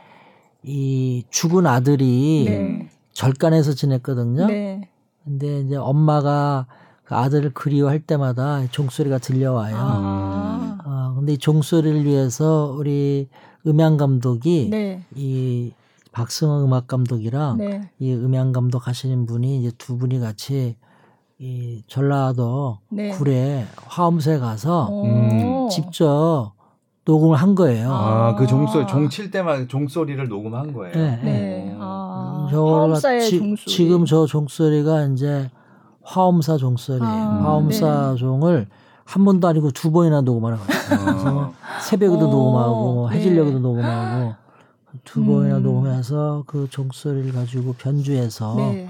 S3: 이 죽은 아들이
S2: 네.
S3: 절간에서 지냈거든요.
S2: 네.
S3: 근데 이제 엄마가 그 아들을 그리워할 때마다 종소리가 들려와요.
S2: 아.
S3: 어, 근데 이 종소리를 위해서 우리 음향 감독이
S2: 네.
S3: 이 박승호 음악 감독이랑
S2: 네.
S3: 이 음향 감독 하시는 분이 이제 두 분이 같이 이 전라도
S2: 네.
S3: 굴에 화엄소에 가서
S2: 오.
S1: 음,
S3: 직접 녹음을 한 거예요.
S1: 아, 그 종소리 종칠 때만 종소리를 녹음한 거예요.
S3: 네,
S2: 네.
S1: 어.
S2: 아.
S3: 저거가
S2: 화엄사의
S3: 지,
S2: 종소리.
S3: 지금 저 종소리가 이제 화엄사 종소리예요.
S2: 아,
S3: 화엄사 종을 한 번도 아니고 두 번이나 녹음하는 거예요.
S1: 어.
S3: 새벽에도
S2: 어,
S3: 녹음하고
S2: 네.
S3: 해질녘에도 녹음하고 두
S2: 음.
S3: 번이나 녹음해서 그 종소리를 가지고 변주해서
S2: 네.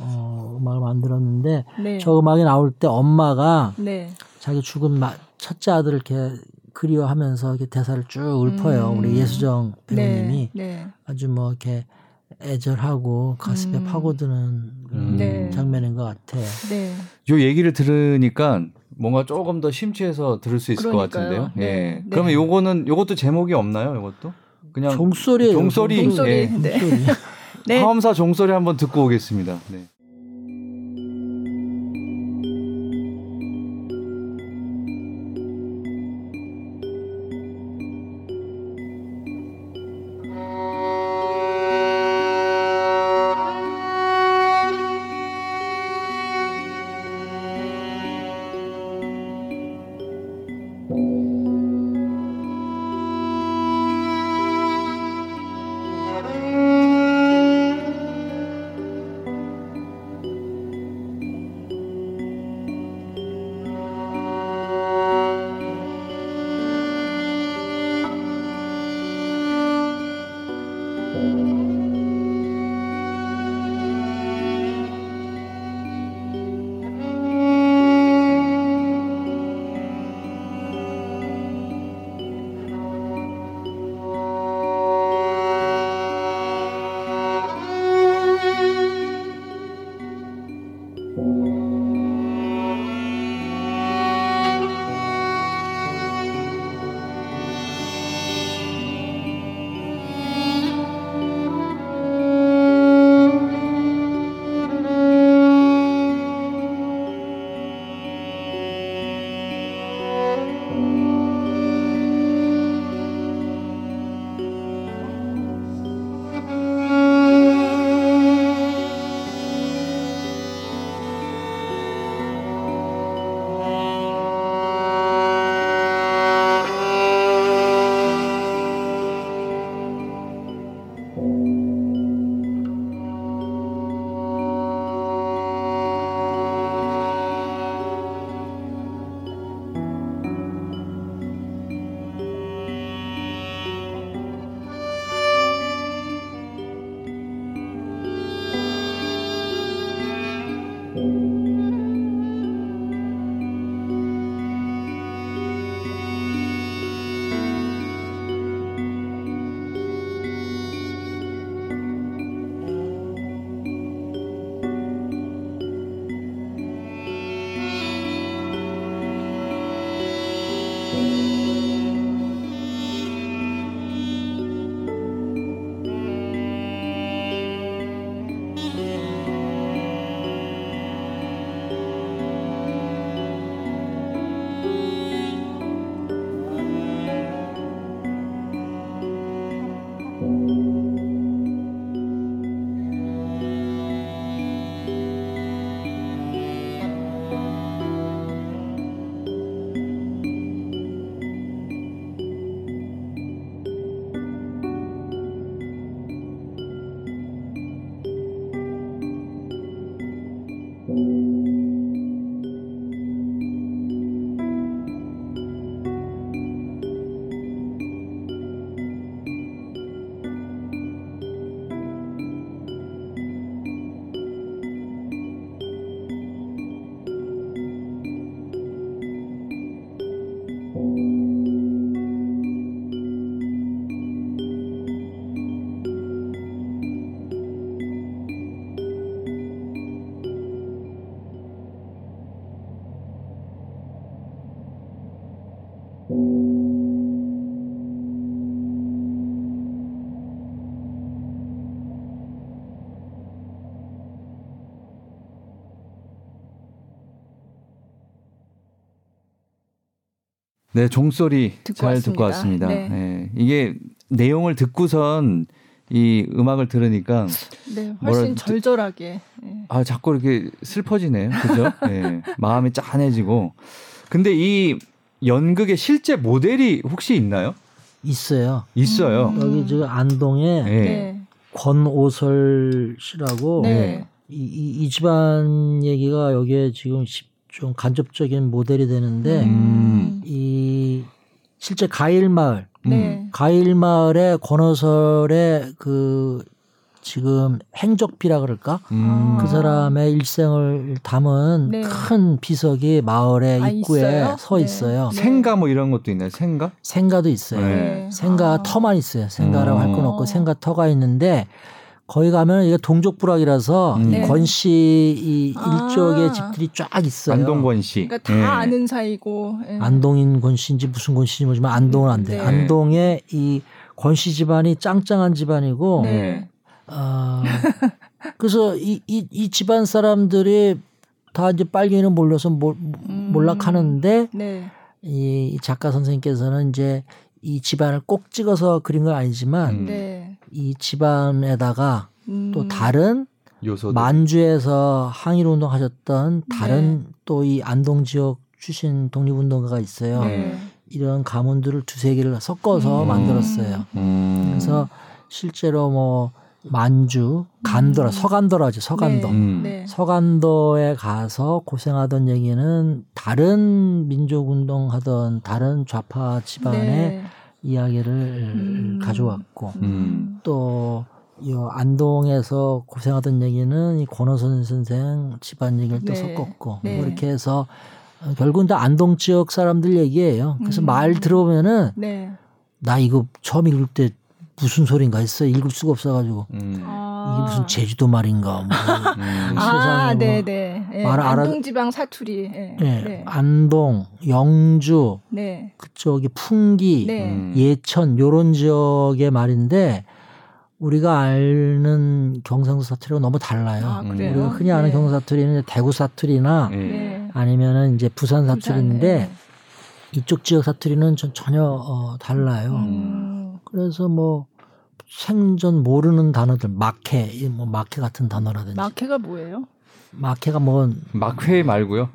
S3: 어, 음악을 만들었는데
S2: 네.
S3: 저 음악이 나올 때 엄마가
S2: 네.
S3: 자기 죽은 마, 첫째 아들을 이렇게 그리워하면서 이렇게 대사를 쭉 읊어요.
S2: 음.
S3: 우리 예수정 배우님이
S2: 네. 네.
S3: 아주 뭐 이렇게 애절하고 가슴에
S2: 음.
S3: 파고드는 그런
S1: 음.
S2: 네.
S3: 장면인 것 같아요.
S2: 네.
S1: 요 얘기를 들으니까 뭔가 조금 더 심취해서 들을 수 있을 것
S2: 그러니까요.
S1: 같은데요.
S2: 네.
S1: 예.
S2: 네.
S1: 그러면 요거는 요것도 제목이 없나요? 요것도 그냥.
S3: 종소리.
S1: 종소리. 예.
S2: 네.
S3: 종소리. [LAUGHS]
S2: 네.
S1: 화엄사 종소리 한번 듣고 오겠습니다. 네. 네, 종소리
S2: 듣고
S1: 잘
S2: 왔습니다.
S1: 듣고 왔습니다.
S2: 네.
S1: 네, 이게 내용을 듣고선 이 음악을 들으니까
S2: 네, 훨씬
S1: 저-
S2: 절절하게. 예.
S1: 아 자꾸 이렇게 슬퍼지네요. 그죠? [LAUGHS] 네, 마음이 짠해지고. 근데 이 연극의 실제 모델이 혹시 있나요?
S3: 있어요.
S1: 있어요.
S2: 음.
S3: 여기 지금 안동에
S1: 네.
S2: 네.
S3: 권오설 씨라고
S2: 네.
S3: 이, 이, 이 집안 얘기가 여기에 지금 시- 좀 간접적인 모델이 되는데
S1: 음.
S3: 이 실제 가일마을
S2: 네.
S3: 가일마을의 권오설의 그 지금 행적비라 그럴까
S1: 음.
S3: 그 사람의 일생을 담은
S2: 네.
S3: 큰 비석이 마을의
S2: 아,
S3: 입구에
S2: 있어요?
S3: 서
S2: 네.
S3: 있어요.
S2: 네.
S1: 생가 뭐 이런 것도 있나요? 생가?
S3: 생가도 있어요.
S1: 네.
S3: 생가
S2: 아.
S3: 터만 있어요. 생가라고 할건
S1: 음.
S3: 없고 생가 터가 있는데 거기 가면 이게 동족 부락이라서
S1: 음.
S2: 네.
S3: 권씨 이
S2: 아.
S3: 일족의 집들이 쫙 있어요.
S1: 안동권 씨.
S2: 그러니까 다
S1: 네.
S2: 아는 사이고. 예.
S3: 안동인 권씨인지 무슨 권씨인지 모르지만 안동은 안 돼.
S2: 네.
S3: 요 안동의 이 권씨 집안이 짱짱한 집안이고
S2: 네.
S3: 어, 그래서 이, 이, 이 집안 사람들이 다 이제 빨갱이는 몰려서 몰,
S2: 음.
S3: 몰락하는데
S2: 네.
S3: 이 작가 선생님께서는 이제 이 집안을 꼭 찍어서 그린 건 아니지만
S1: 음.
S2: 네.
S3: 이 집안에다가
S2: 음.
S3: 또 다른
S1: 요소도.
S3: 만주에서 항일 운동하셨던 다른
S2: 네.
S3: 또이 안동 지역 출신 독립운동가가 있어요.
S2: 네.
S3: 이런 가문들을 두세 개를 섞어서
S2: 음.
S3: 만들었어요.
S1: 음.
S3: 그래서 실제로 뭐 만주, 간도라,
S2: 음.
S3: 서간도라죠. 서간도.
S2: 네.
S1: 음.
S2: 네.
S3: 서간도에 가서 고생하던 얘기는 다른 민족 운동하던 다른 좌파 집안의
S2: 네.
S3: 이야기를
S2: 음.
S3: 가져왔고
S1: 음.
S3: 또 이 안동에서 고생하던 얘기는 이 권호선 선생 집안 얘기를 또
S2: 네.
S3: 섞었고
S2: 네.
S3: 뭐 이렇게 해서 어, 결국은 다 안동 지역 사람들 얘기예요. 그래서
S2: 음.
S3: 말 들어보면은
S2: 네.
S3: 나 이거 처음 읽을 때 무슨 소린가 했어요. 읽을 수가 없어가지고
S1: 음.
S2: 아.
S3: 이게 무슨 제주도 말인가. 뭐.
S1: 음.
S2: 아,
S3: 세상에 뭐
S2: 네, 네. 예.
S3: 말 알아-
S2: 안동지방 사투리. 예.
S3: 네.
S2: 네.
S3: 안동, 영주
S2: 네.
S3: 그쪽이 풍기,
S2: 네.
S1: 음.
S3: 예천 요런 지역의 말인데 우리가 아는 경상도 사투리가 너무 달라요.
S2: 아?
S3: 우리가 흔히 아는
S2: 네.
S3: 경상도 사투리는 대구 사투리나
S1: 네.
S2: 네.
S3: 아니면은 이제 부산 사투리인데
S2: 부산,
S3: 이쪽 지역 사투리는 전, 전혀 어, 달라요.
S2: 음.
S3: 그래서 뭐 생전 모르는 단어들 마케, 이뭐 마케 같은 단어라든지
S2: 마케가 뭐예요?
S3: 마케가 뭐
S1: 막회 말고요.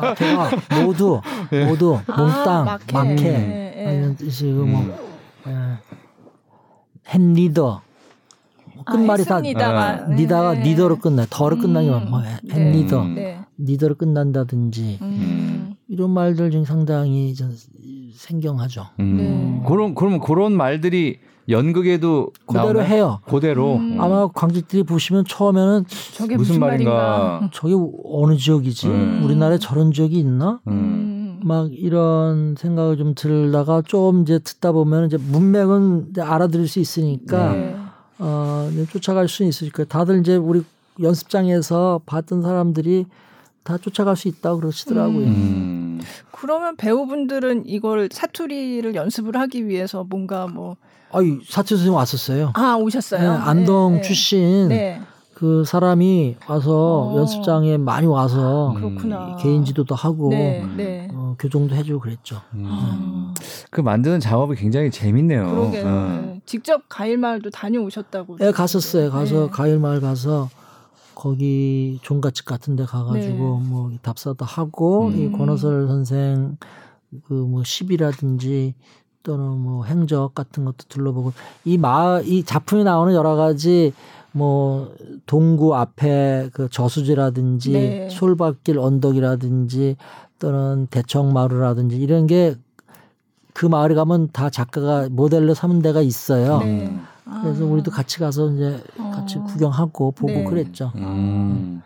S3: 마케가 모두 모두 몽땅
S2: 아, 마케.
S3: 마케
S2: 예, 예.
S3: 뜻이고 뭐
S1: 음.
S3: 예. 헨리더 뭐 끝말이
S2: 아,
S3: 다.
S1: 아,
S2: 네.
S3: 니다가 니더로 끝나 더로
S2: 음.
S3: 끝나기만 뭐
S2: 네.
S3: 헨리더
S1: 음.
S2: 네.
S3: 니더로 끝난다든지
S2: 음.
S3: 이런 말들 중 상당히 좀 생경하죠.
S1: 음.
S2: 네.
S1: 그런 그러면 그런 말들이 연극에도
S3: 그대로
S1: 나오나요?
S3: 해요.
S1: 그대로.
S2: 음.
S3: 아마 관객들이 보시면 처음에는
S2: 저게
S1: 무슨
S2: 무슨,
S1: 말인가.
S3: 저게 어느 지역이지?
S1: 음.
S3: 우리나라에 저런 지역이 있나?
S1: 음.
S2: 음.
S3: 막 이런 생각을 좀 들다가 좀 이제 듣다 보면 이제 문맥은 이제 알아들을 수 있으니까
S2: 네.
S3: 어, 이제 쫓아갈 수 있을 거예요. 다들 이제 우리 연습장에서 봤던 사람들이 다 쫓아갈 수 있다고 그러시더라고요.
S1: 음.
S2: 그러면 배우분들은 이걸 사투리를 연습을 하기 위해서 뭔가 뭐
S3: 아이 사투 선생님 왔었어요.
S2: 아 오셨어요.
S3: 네, 안동
S2: 네,
S3: 출신
S2: 네.
S3: 그 사람이 와서
S2: 어.
S3: 연습장에 많이 와서
S1: 음.
S2: 그렇구나.
S3: 개인 지도도 하고
S2: 네, 네.
S3: 어, 교정도 해주고 그랬죠.
S1: 음.
S2: 아,
S1: 그 만드는 작업이 굉장히 재밌네요.
S2: 그러게요.
S1: 음.
S2: 네. 직접 가일마을도 다녀오셨다고.
S3: 예, 갔었어요. 가서
S2: 네.
S3: 가일마을 가서 거기 종갓집 같은 데 가가지고
S2: 네.
S3: 뭐 답사도 하고
S1: 음.
S3: 이 권호설 선생 그 뭐 시비라든지 또는 뭐 행적 같은 것도 둘러보고 이 마 이 작품에 나오는 여러 가지 뭐 동구 앞에 그 저수지라든지
S2: 네.
S3: 솔밭길 언덕이라든지 또는 대청마루라든지 이런 게 그 마을에 가면 다 작가가 모델로 삼은 데가 있어요.
S2: 네.
S1: 음.
S2: 아.
S3: 그래서 우리도 같이 가서 이제 같이
S2: 어.
S3: 구경하고 보고
S2: 네.
S3: 그랬죠.
S1: 음.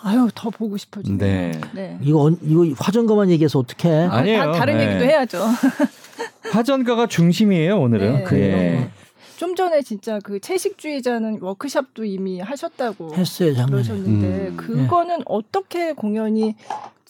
S2: 아유 더 보고 싶어지네.
S1: 네.
S2: 네.
S3: 이거 언- 이거 화전거만 얘기해서 어떻게?
S2: 아,
S1: 아니에요.
S2: 다, 다른
S1: 네.
S2: 얘기도 해야죠. [LAUGHS]
S1: 화전가가 중심이에요 오늘은.
S2: 네.
S3: 그래요.
S1: 예.
S2: 좀 전에 진짜 그 채식주의자는 워크샵도 이미 하셨다고
S3: 했어요 작년에.
S2: 그러셨는데
S1: 음.
S2: 그거는 어떻게 공연이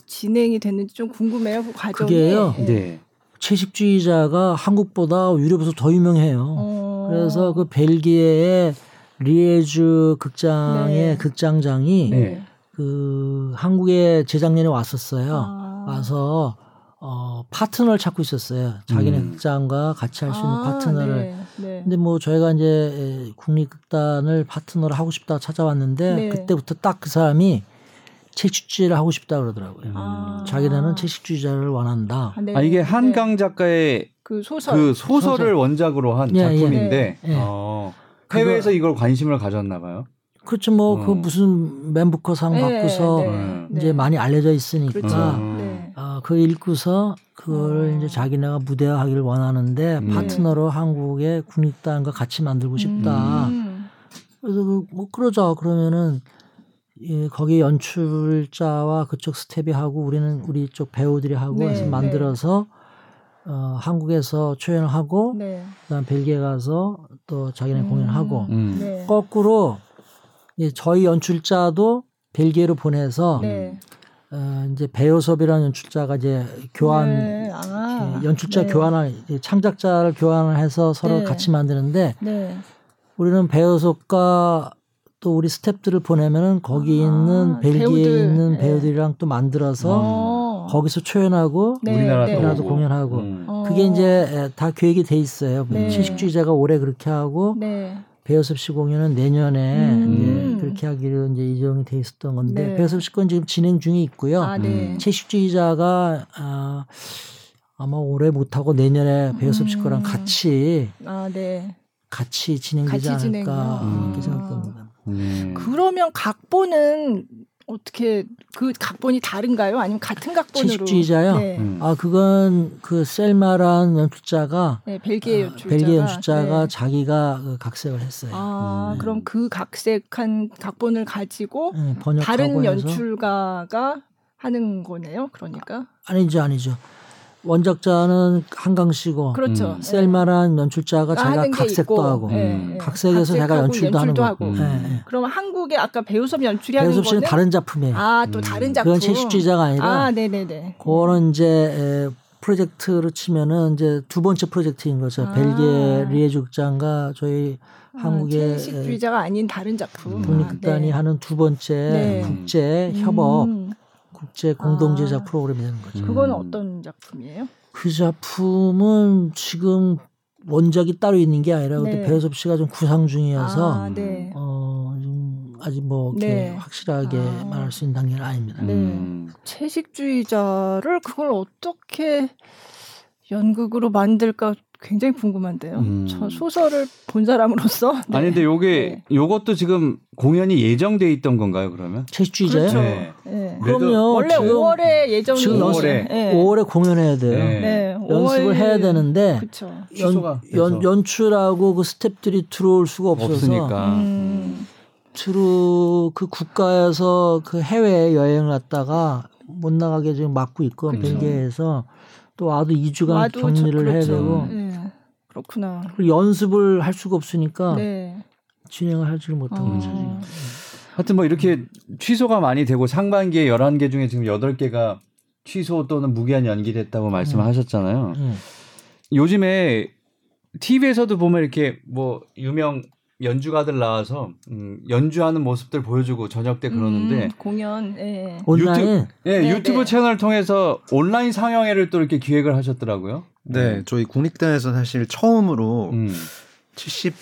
S2: 진행이 됐는지 좀 궁금해요. 그 과정이.
S3: 그게요.
S2: 예.
S1: 네.
S3: 채식주의자가 한국보다 유럽에서 더 유명해요.
S2: 어.
S3: 그래서 그 벨기에의 리에주 극장의
S2: 네.
S3: 극장장이
S1: 네.
S3: 그 한국에 재작년에 왔었어요.
S2: 아.
S3: 와서 어 파트너를 찾고 있었어요. 자기네
S1: 음.
S3: 극장과 같이 할 수 있는
S2: 아,
S3: 파트너를.
S2: 네. 네.
S3: 근데 뭐 저희가 이제 국립극단을 파트너로 하고 싶다 찾아왔는데
S2: 네.
S3: 그때부터 딱 그 사람이 채식주의를 하고 싶다 그러더라고요.
S2: 아.
S3: 자기네는 채식주의자를 원한다.
S2: 아, 네.
S1: 아 이게
S2: 네.
S1: 한강 작가의
S2: 그 소설.
S1: 그 소설을
S3: 소설.
S1: 원작으로 한
S3: 예, 예.
S1: 작품인데
S3: 예.
S1: 어, 해외에서 이걸 관심을 가졌나 봐요.
S3: 그렇죠. 뭐그
S1: 음.
S3: 무슨 맨부커상
S2: 네,
S3: 받고서
S2: 네,
S1: 음.
S3: 이제 많이 알려져 있으니까
S2: 그렇죠.
S1: 음.
S2: 네.
S3: 아, 그 읽고서 그걸
S2: 어.
S3: 이제 자기네가 무대화하기를 원하는데
S1: 음.
S3: 파트너로 한국의 국립단과 같이 만들고 싶다.
S2: 음.
S3: 그래서 그, 뭐 그러자 그러면은 예, 거기 연출자와 그쪽 스텝이 하고 우리는 우리 쪽 배우들이 하고
S2: 네,
S3: 해서
S2: 네.
S3: 만들어서 어, 한국에서 초연을 하고
S2: 네.
S3: 그다음 벨기에 가서 또 자기네
S2: 음.
S3: 공연하고
S1: 음.
S2: 네.
S3: 거꾸로 예, 저희 연출자도 벨기에로 보내서
S2: 네.
S3: 어, 이제 배우섭이라는 연출자가 이제 교환
S2: 네. 아.
S3: 예, 연출자
S2: 네.
S3: 교환을 예, 창작자를 교환을 해서 서로
S2: 네.
S3: 같이 만드는데
S2: 네.
S3: 우리는 배우섭과 또 우리 스탭들을 보내면은 거기
S2: 아,
S3: 있는 벨기에
S2: 배우들.
S3: 있는
S2: 네.
S3: 배우들이랑 또 만들어서
S2: 어.
S3: 거기서 초연하고
S2: 네,
S1: 우리나라도
S2: 네.
S3: 우리나라도. 공연하고
S1: 음.
S2: 어.
S3: 그게 이제 에, 다 계획이 돼 있어요.
S2: 네.
S3: 채식주의자가 올해 그렇게 하고
S2: 네.
S3: 배우섭 씨 공연은 내년에
S2: 음.
S3: 이제 그렇게 하기로 이제 예정이 돼 있었던 건데
S2: 네.
S3: 배우섭 씨 건 지금 진행 중에 있고요.
S2: 아, 네.
S1: 음.
S3: 채식주의자가 아, 아마 올해 못 하고 내년에 배우섭 씨 거랑
S2: 음.
S3: 같이
S2: 아, 네.
S3: 같이 진행되지
S2: 같이
S3: 않을까
S1: 음.
S3: 생각됩니다.
S1: 음.
S2: 그러면 각본은 어떻게 그 각본이 다른가요? 아니면 같은 각본으로?
S3: 채식주의자요?
S2: 네.
S1: 음.
S3: 아 그건 그 셀마란 연출자가
S2: 네, 벨기에
S3: 아,
S2: 연출자가.
S3: 벨기에 연출자가
S2: 네.
S3: 자기가 그 각색을 했어요.
S2: 아,
S1: 음.
S2: 그럼 그 각색한 각본을 가지고
S3: 응, 번역하고
S2: 다른 연출가가 하는 거네요. 그러니까
S3: 아니죠 아니죠. 원작자는 한강 씨고
S2: 그렇죠.
S1: 음.
S3: 셀마란 연출자가
S2: 아,
S3: 자기가 각색도
S2: 있고,
S3: 하고
S1: 음.
S2: 예,
S3: 각색에서 제가
S2: 각색하고
S3: 연출도 하는 거.
S2: 하고.
S1: 음.
S3: 예, 예.
S2: 그럼 한국의 아까 배우섭 연출이 하는
S3: 배우섭 씨는
S2: 거는
S3: 다른 작품이에요.
S2: 아, 또
S1: 음.
S2: 다른 작품.
S3: 그건 채식주의자가 아니라
S2: 아, 네, 네, 네.
S3: 그거는 이제 에, 프로젝트로 치면은 이제 두 번째 프로젝트인 거죠.
S2: 아.
S3: 벨기에 리에주 극장과 저희 한국의
S2: 아, 채식주의자가 아닌 다른 작품.
S3: 국립극단이
S2: 아, 네.
S3: 하는 두 번째
S2: 네.
S3: 국제 협업,
S2: 음,
S3: 국제 공동 제작
S2: 아.
S3: 프로그램이 되는 거죠.
S2: 그거는
S1: 음.
S2: 어떤 작품이에요?
S3: 그 작품은 지금 원작이 따로 있는 게 아니라
S2: 네.
S3: 배우섭 씨가 좀 구상 중이어서
S2: 아, 네.
S3: 어, 좀 아직 뭐 이렇게
S2: 네.
S3: 확실하게
S2: 아.
S3: 말할 수 있는 단계는 아닙니다.
S2: 네.
S1: 음.
S2: 채식주의자를 그걸 어떻게 연극으로 만들까 굉장히 궁금한데요.
S1: 음.
S2: 저 소설을 본 사람으로서 네. [LAUGHS]
S1: 아니 근데 요게 요것도 지금 공연이 예정돼 있던 건가요 그러면?
S3: 채식주의자요?
S2: 그렇죠.
S1: 네.
S2: 네.
S3: 그럼요.
S2: 원래
S3: 지금
S2: 5월에 예정이
S3: 지금
S1: 연습-
S2: 네.
S3: 5월에 공연해야 돼요.
S1: 네.
S2: 네.
S3: 연습을
S2: 5월
S3: 해야 되는데 연, 연. 연출하고 그 스탭들이 들어올 수가 없어서
S1: 없으니까.
S2: 음.
S3: 주로 그 국가에서 그 해외 여행을 갔다가 못 나가게 지금 막고 있고
S2: 그쵸.
S3: 벨기에에서 또 와도 2주간
S2: 와도
S3: 격리를
S2: 저-
S3: 해야
S2: 그렇죠.
S3: 되고
S2: 네. 그렇구나.
S3: 그리고 연습을 할 수가 없으니까
S2: 네.
S3: 진행을 하지를 못하고
S2: 어.
S3: 있죠 지금.
S1: 하여튼 뭐 이렇게 취소가 많이 되고 상반기에 11개 중에 지금 8개가 취소 또는 무기한 연기됐다고 말씀을
S3: 음.
S1: 하셨잖아요.
S3: 음.
S1: 요즘에 TV에서도 보면 이렇게 뭐 유명 연주가들 나와서 음, 연주하는 모습들 보여주고 저녁 때 그러는데
S2: 음, 공연. 예.
S3: 온라인
S1: 예,
S2: 네,
S1: 유튜브
S2: 네.
S1: 채널을 통해서 온라인 상영회를 또 이렇게 기획을 하셨더라고요.
S4: 네, 저희 국립단에서 사실 처음으로
S1: 음.
S4: 70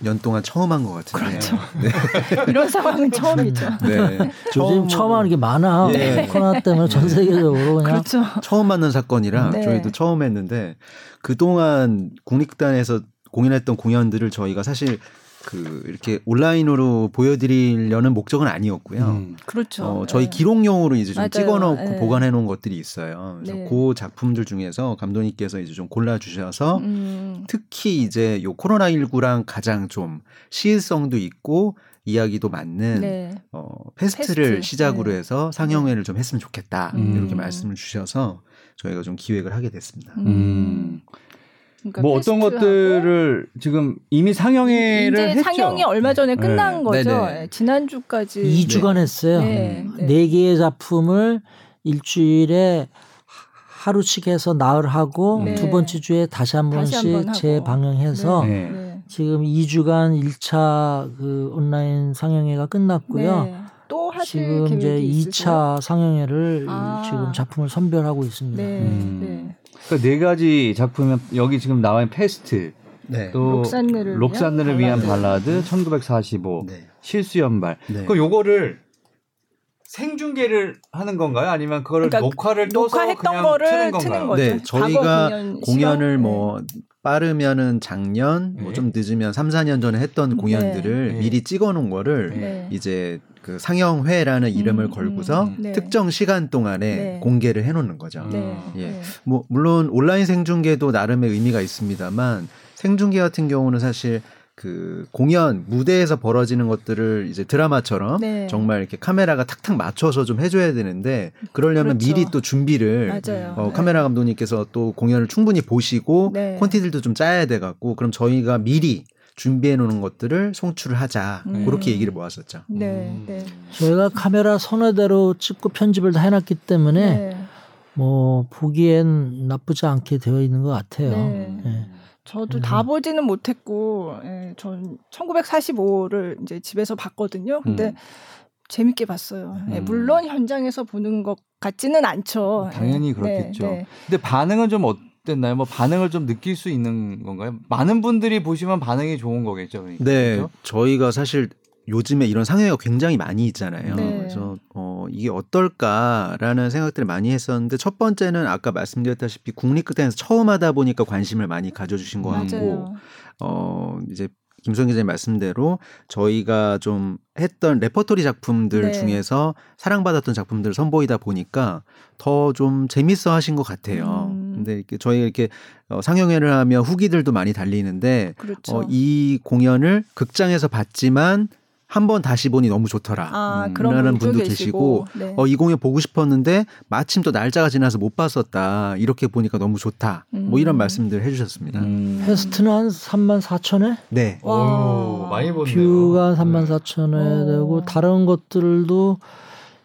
S4: 년 동안 처음 한 것 같은데.
S2: 그렇죠. [LAUGHS] 이런 상황은 처음이죠.
S4: 네.
S3: 요즘 처음 하는 게 많아.
S4: 예.
S3: 코로나 때문에 전 세계적으로 그냥
S2: 그렇죠.
S4: 처음 만난 사건이라
S2: 네.
S4: 저희도 처음 했는데 그동안 국립단에서 공연했던 공연들을 저희가 사실 그 이렇게 온라인으로 보여드리려는 목적은 아니었고요.
S1: 음.
S2: 그렇죠.
S4: 어, 저희
S2: 예.
S4: 기록용으로 이제 좀
S2: 맞아요.
S4: 찍어놓고
S2: 예.
S4: 보관해 놓은 것들이 있어요. 그래서
S2: 네.
S4: 그 작품들 중에서 감독님께서 이제 좀 골라 주셔서
S2: 음.
S4: 특히 이제 요 코로나 19랑 가장 좀 시의성도 있고 이야기도 맞는
S2: 네.
S4: 어, 페스트를
S2: 페스트.
S4: 시작으로
S2: 네.
S4: 해서 상영회를 좀 했으면 좋겠다
S1: 음.
S4: 이렇게 말씀을 주셔서 저희가 좀 기획을 하게 됐습니다.
S1: 음.
S2: 그러니까
S1: 뭐 어떤 것들을 지금 이미 상영회를
S2: 이제
S1: 했죠.
S2: 상영이 얼마 전에 끝난
S1: 네.
S2: 거죠.
S4: 네네.
S2: 예, 지난주까지
S3: 2주간 했어요.
S2: 네.
S3: 네 개의 작품을 일주일에 하루씩 해서 나흘 하고
S2: 네.
S3: 두 번째 주에 다시 한
S2: 다시
S3: 번씩
S2: 한번 하고.
S3: 재방영해서
S1: 네.
S2: 네.
S3: 지금 2주간 1차 그 온라인 상영회가 끝났고요.
S2: 네. 또 하실
S3: 지금 이제
S2: 있으세요?
S3: 2차 상영회를
S2: 아.
S3: 지금 작품을 선별하고 있습니다.
S2: 네.
S1: 음.
S2: 네.
S1: 그러니까 네 가지 작품은 여기 지금 나와 있는 페스트,
S4: 네.
S1: 또
S2: 록산느를
S1: 록산느를
S2: 위한
S1: 위한 발라드 1945,
S4: 네.
S1: 실수연발.
S4: 네.
S1: 그 요거를 생중계를 하는 건가요? 아니면 그거를
S2: 그러니까
S1: 녹화를 떠서
S2: 녹화했던
S1: 그냥
S2: 거를
S1: 트는?
S2: 거죠.
S4: 네, 저희가
S2: 공연
S4: 공연을
S2: 시간?
S4: 뭐 빠르면은 작년, 뭐
S1: 네.
S4: 좀 늦으면 3, 4년 전에 했던 공연들을
S1: 네.
S4: 미리 찍어 놓은 거를
S2: 네.
S4: 이제 그 상영회라는 이름을
S2: 음,
S4: 걸고서
S2: 음, 네.
S4: 특정 시간 동안에
S2: 네.
S4: 공개를 해 놓는 거죠.
S2: 네.
S4: 예.
S2: 네.
S4: 뭐 물론 온라인 생중계도 나름의 의미가 있습니다만 생중계 같은 경우는 사실 그 공연 무대에서 벌어지는 것들을 이제 드라마처럼
S2: 네.
S4: 정말 이렇게 카메라가 탁탁 맞춰서 좀 해줘야 되는데 그러려면
S2: 그렇죠.
S4: 미리 또 준비를
S2: 맞아요.
S4: 어,
S2: 네.
S4: 카메라 감독님께서 또 공연을 충분히 보시고
S2: 네.
S4: 콘티들도 좀 짜야 돼 갖고 그럼 저희가 미리 준비해 놓는 것들을 송출을 하자
S2: 음.
S4: 그렇게 얘기를 모았었죠.
S2: 네.
S1: 음.
S2: 네.
S3: 저희가 카메라 선호대로 찍고 편집을 다 해놨기 때문에
S2: 네.
S3: 뭐 보기엔 나쁘지 않게 되어 있는 것 같아요.
S2: 네.
S3: 예.
S2: 저도
S3: 음.
S2: 다 보지는 못했고, 예, 전 1945를 이제 집에서 봤거든요. 근데
S4: 음.
S2: 재밌게 봤어요. 예,
S1: 음.
S2: 물론 현장에서 보는 것 같지는 않죠. 예.
S1: 당연히
S2: 네,
S1: 그렇겠죠.
S2: 네.
S1: 근데 반응은 좀 어 땠나요? 뭐 반응을 좀 느낄 수 있는 건가요? 많은 분들이 보시면 반응이 좋은 거겠죠. 그러니까.
S4: 네,
S1: 그죠?
S4: 저희가 사실 요즘에 이런 상영회가 굉장히 많이 있잖아요.
S2: 네.
S4: 그래서 어, 이게 어떨까라는 생각들을 많이 했었는데 첫 번째는 아까 말씀드렸다시피 국립극단에서 처음 하다 보니까 관심을 많이 가져주신 것 같고. 어, 이제 김성 기자님 말씀대로 저희가 좀 했던 레퍼토리 작품들
S2: 네.
S4: 중에서 사랑받았던 작품들을 선보이다 보니까 더 좀 재밌어 하신 것 같아요.
S2: 음.
S4: 근데 이렇게 저희가 이렇게 어, 상영회를 하면 후기들도 많이 달리는데
S2: 그렇죠.
S4: 어, 이 공연을 극장에서 봤지만 한 번 다시 보니 너무 좋더라.
S2: 아,
S4: 음,
S2: 그런
S4: 라는
S2: 분도
S4: 분도 계시고,
S2: 네.
S4: 어, 이 공연 보고 싶었는데 마침 또 날짜가 지나서 못 봤었다. 이렇게 보니까 너무 좋다. 뭐 이런
S2: 음.
S4: 말씀들 해주셨습니다.
S1: 음.
S3: 페스트는 한 3만 4천회?
S4: 네.
S2: 와.
S1: 오, 많이 보네요.
S3: view가 3만
S1: 네.
S3: 4천회
S2: 어.
S3: 되고 다른 것들도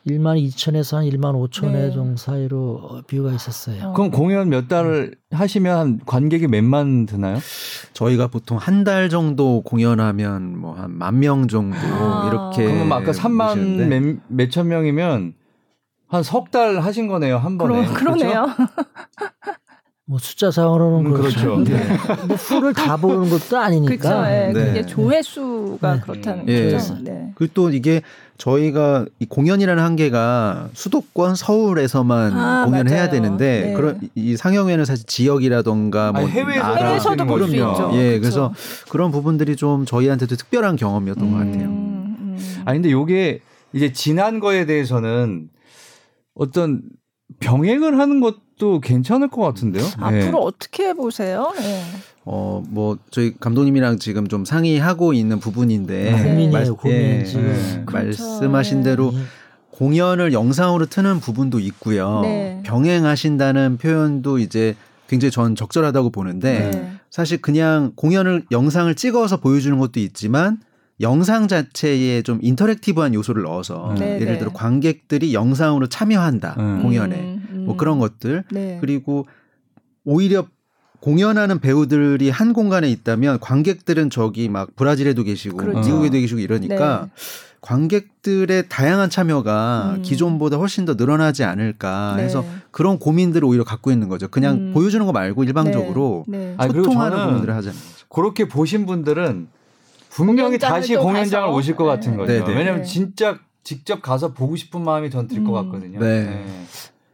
S3: 1만 2천에서 한 1만 5천회
S2: 네.
S3: 정도 사이로 어, view가 있었어요.
S2: 어.
S1: 그럼 공연 몇 달을 하시면 한 관객이 몇만 드나요?
S4: 저희가 보통 한 달 정도 공연하면 뭐 한 만 명 정도
S2: 아.
S4: 이렇게
S1: 그러면 아까 3만
S4: 보시는데
S1: 몇, 몇천 명이면 한 석 달 하신 거네요 한 번에.
S2: 그러, 그러네요. [LAUGHS]
S3: 뭐 숫자상으로는
S1: 음,
S3: 그렇죠.
S1: 그렇죠.
S3: 근데, 근데 풀을 다 보는 것도 아니니까.
S2: 그렇죠. 예,
S4: 네.
S2: 그게 조회수가
S3: 네.
S2: 그렇다는
S4: 예.
S2: 거죠. 네.
S4: 그리고 또 이게 저희가 이 공연이라는 한계가 수도권 서울에서만
S2: 아,
S4: 공연을 해야
S2: 맞아요.
S4: 되는데
S2: 네.
S4: 그런 이 상영회는 사실 지역이라던가 뭐
S1: 아니, 해외에서
S4: 나라,
S2: 해외에서 도 볼 수. 있죠.
S4: 예,
S2: 그쵸.
S4: 그래서 그런 부분들이 좀 저희한테도 특별한 경험이었던 것 같아요.
S2: 음, 음.
S1: 아니 근데 요게 이제 지난 거에 대해서는 어떤 병행을 하는 것도 괜찮을 것 같은데요. 네.
S2: 앞으로 어떻게 보세요? 예.
S4: 어, 뭐 저희 감독님이랑 지금 좀 상의하고 있는 부분인데
S2: 네.
S3: 고민이에요,
S4: 말-
S3: 고민
S4: 예.
S1: 네.
S2: 그렇죠.
S4: 말씀하신 대로
S3: 예.
S4: 공연을 영상으로 트는 부분도 있고요.
S2: 네.
S4: 병행하신다는 표현도 이제 굉장히 전 적절하다고 보는데
S2: 네.
S4: 사실 그냥 공연을 영상을 찍어서 보여주는 것도 있지만 영상 자체에 좀 인터랙티브한 요소를 넣어서
S2: 네,
S4: 예를
S2: 네.
S4: 들어 관객들이 영상으로 참여한다
S1: 음.
S4: 공연에
S2: 음, 음.
S4: 뭐 그런 것들
S2: 네.
S4: 그리고 오히려 공연하는 배우들이 한 공간에 있다면 관객들은 저기 막 브라질에도 계시고
S2: 그렇죠.
S4: 미국에도 계시고 이러니까
S2: 네.
S4: 관객들의 다양한 참여가
S2: 음.
S4: 기존보다 훨씬 더 늘어나지 않을까
S2: 네.
S4: 해서 그런 고민들을 오히려 갖고 있는 거죠. 그냥
S2: 음.
S4: 보여주는 거 말고 일방적으로
S2: 네. 네.
S1: 아,
S4: 소통하는 부분들을 하자는 거죠.
S1: 그렇게 보신 분들은 분명히 다시
S2: 또
S1: 공연장을
S2: 가서.
S1: 오실 것 같은
S2: 네.
S1: 거죠.
S4: 네, 네.
S1: 왜냐하면
S2: 네.
S1: 진짜 직접 가서 보고 싶은 마음이 전 들것
S2: 음.
S1: 같거든요.
S4: 네.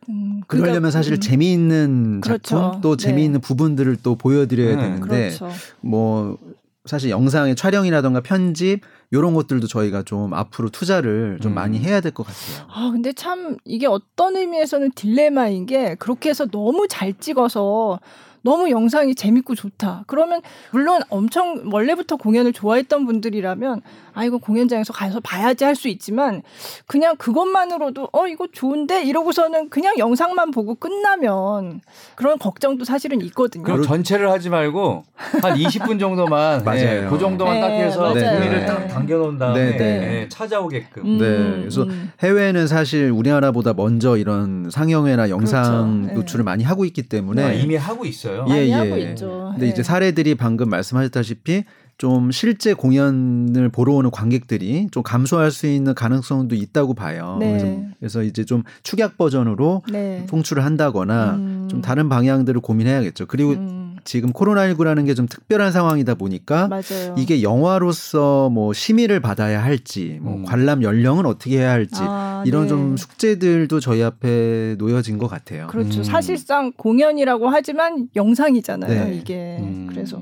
S2: 음,
S4: 그러려면
S2: 그러니까,
S4: 사실
S2: 음,
S4: 재미있는
S2: 그렇죠.
S4: 작품 또
S2: 네.
S4: 재미있는 부분들을 또 보여드려야
S1: 네.
S4: 되는데
S2: 그렇죠.
S4: 뭐 사실 영상의 촬영이라던가 편집 이런 것들도 저희가 좀 앞으로 투자를 좀
S1: 음.
S4: 많이 해야 될 것 같아요.
S2: 아, 근데 참 이게 어떤 의미에서는 딜레마인 게 그렇게 해서 너무 잘 찍어서 너무 영상이 재밌고 좋다. 그러면 물론 엄청 원래부터 공연을 좋아했던 분들이라면 아 이거 공연장에서 가서 봐야지 할 수 있지만 그냥 그것만으로도 어 이거 좋은데 이러고서는 그냥 영상만 보고 끝나면 그런 걱정도 사실은 있거든요.
S1: 그럼 전체를 하지 말고 한 [LAUGHS] 20분 정도만
S4: 맞아요.
S1: 예, 그 정도만
S2: 네,
S1: 딱 해서. 분위기를
S4: 네.
S1: 딱 당겨 놓은 다음에
S4: 네,
S2: 네.
S1: 네, 찾아오게끔.
S2: 음,
S4: 네, 그래서
S2: 음.
S4: 해외는 사실 우리나라보다 먼저 이런 상영회나 영상
S2: 그렇죠. 네.
S4: 노출을 많이 하고 있기 때문에
S1: 아, 이미 하고 있어요.
S4: 예,
S2: 많이
S4: 예.
S2: 하고 있죠.
S4: 근데
S2: 예.
S4: 이제 사례들이 방금 말씀하셨다시피 좀 실제 공연을 보러 오는 관객들이 좀 감소할 수 있는 가능성도 있다고 봐요.
S2: 네.
S4: 그래서, 그래서 이제 좀 축약 버전으로
S2: 네.
S4: 송출을 한다거나
S2: 음.
S4: 좀 다른 방향들을 고민해야겠죠. 그리고
S2: 음,
S4: 지금 코로나19라는 게 좀 특별한 상황이다 보니까
S2: 맞아요.
S4: 이게 영화로서 뭐 심의를 받아야 할지, 뭐
S1: 음.
S4: 관람 연령은 어떻게 해야 할지
S2: 아,
S4: 이런
S2: 네.
S4: 좀 숙제들도 저희 앞에 놓여진 것 같아요.
S2: 그렇죠.
S1: 음.
S2: 사실상 공연이라고 하지만 영상이잖아요.
S4: 네.
S2: 이게
S1: 음.
S2: 그래서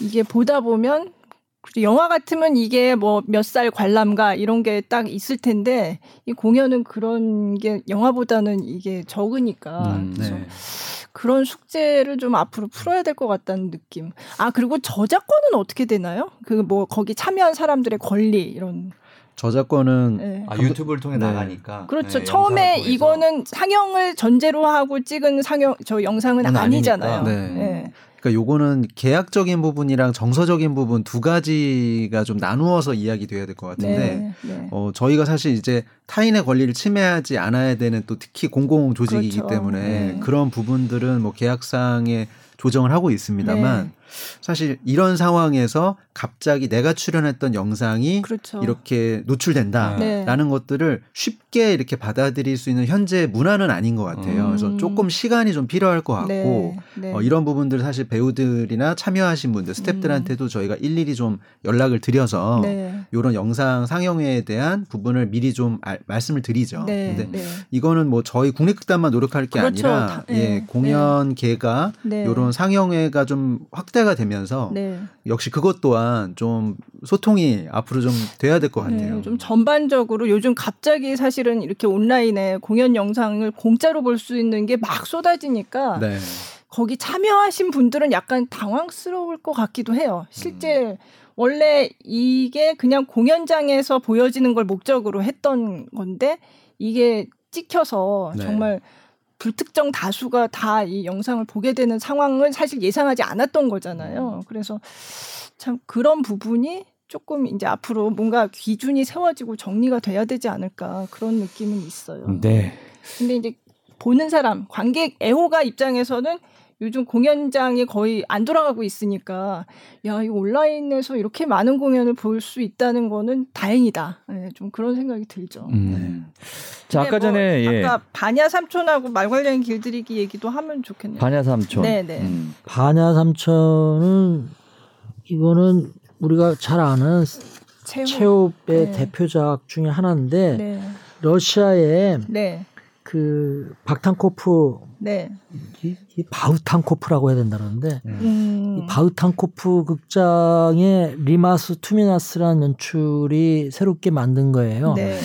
S2: 이게 보다 보면. 영화 같으면 이게 뭐 몇 살 관람가 이런 게 딱 있을 텐데 이 공연은 그런 게 영화보다는 이게 적으니까
S1: 음,
S2: 그래서
S4: 네.
S2: 그런 숙제를 좀 앞으로 풀어야 될 것 같다는 느낌. 아 그리고 저작권은 어떻게 되나요? 그 뭐 거기 참여한 사람들의 권리 이런.
S4: 저작권은
S2: 네.
S1: 아, 유튜브를 통해
S4: 네.
S1: 나가니까.
S2: 그렇죠.
S1: 네,
S2: 처음에. 이거는 상영을 전제로 하고 찍은 상영 저 영상은 아니잖아요.
S1: 아니니까.
S4: 네.
S2: 네.
S4: 그러니까 요거는 계약적인 부분이랑 정서적인 부분 두 가지가 좀 나누어서 이야기 돼야 될 것 같은데
S2: 네. 네.
S4: 어 저희가 사실 이제 타인의 권리를 침해하지 않아야 되는 또 특히 공공 조직이기
S2: 그렇죠.
S4: 때문에
S2: 네.
S4: 그런 부분들은 뭐 계약상에 조정을 하고 있습니다만
S2: 네.
S4: 사실 이런 상황에서 갑자기 내가 출연했던 영상이
S2: 그렇죠.
S4: 이렇게 노출된다라는
S2: 네.
S4: 것들을 쉽게 이렇게 받아들일 수 있는 현재 문화는 아닌 것 같아요.
S1: 음.
S4: 그래서 조금 시간이 좀 필요할 것 같고
S2: 네. 네.
S4: 어, 이런 부분들 사실 배우들이나 참여하신 분들 스탭들한테도 저희가 일일이 좀 연락을 드려서
S2: 음. 네.
S4: 이런 영상 상영회에 대한 부분을 미리 좀 알- 말씀을 드리죠.
S2: 네.
S4: 근데
S2: 네.
S4: 이거는 뭐 저희 국내극단만 노력할 게
S2: 그렇죠.
S4: 아니라
S2: 다-
S4: 예,
S2: 네.
S4: 공연계가
S2: 네.
S4: 이런 상영회가 좀 확대 가 되면서
S2: 네.
S4: 역시 그것 또한 좀 소통이 앞으로 좀 돼야 될 것 같아요.
S2: 네, 좀 전반적으로 요즘 갑자기 사실은 이렇게 온라인에 공연 영상을 공짜로 볼 수 있는 게 막 쏟아지니까
S4: 네.
S2: 거기 참여하신 분들은 약간 당황스러울 것 같기도 해요. 실제
S4: 음.
S2: 원래 이게 그냥 공연장에서 보여지는 걸 목적으로 했던 건데 이게 찍혀서
S4: 네.
S2: 정말 불특정 다수가 다 이 영상을 보게 되는 상황을 사실 예상하지 않았던 거잖아요. 그래서 참 그런 부분이 조금 이제 앞으로 뭔가 기준이 세워지고 정리가 돼야 되지 않을까 그런 느낌은 있어요.
S1: 네.
S2: 근데 이제 보는 사람, 관객 애호가 입장에서는 요즘 공연장이 거의 안 돌아가고 있으니까 야, 이 온라인에서 이렇게 많은 공연을 볼 수 있다는 거는 다행이다. 네, 좀 그런 생각이 들죠.
S1: 음. 자,
S2: 근데
S1: 아까
S2: 뭐
S1: 전에 예.
S2: 아까 반야 삼촌하고 말 관련 길들이기 얘기도 하면 좋겠네요.
S1: 바냐 삼촌.
S2: 네, 네.
S1: 음.
S3: 바냐 삼촌은 이거는 우리가 잘 아는
S2: 체호.
S3: 체홉의
S2: 네.
S3: 대표작 중에 하나인데
S2: 네.
S3: 러시아의
S2: 네.
S3: 그 바흐탄고프
S2: 네.
S3: 이, 이 바흐탄고프라고 해야 된다 그러는데
S2: 음.
S3: 이 바흐탄고프 극장의 리마스 투미나스라는 연출이 새롭게 만든 거예요.
S2: 네.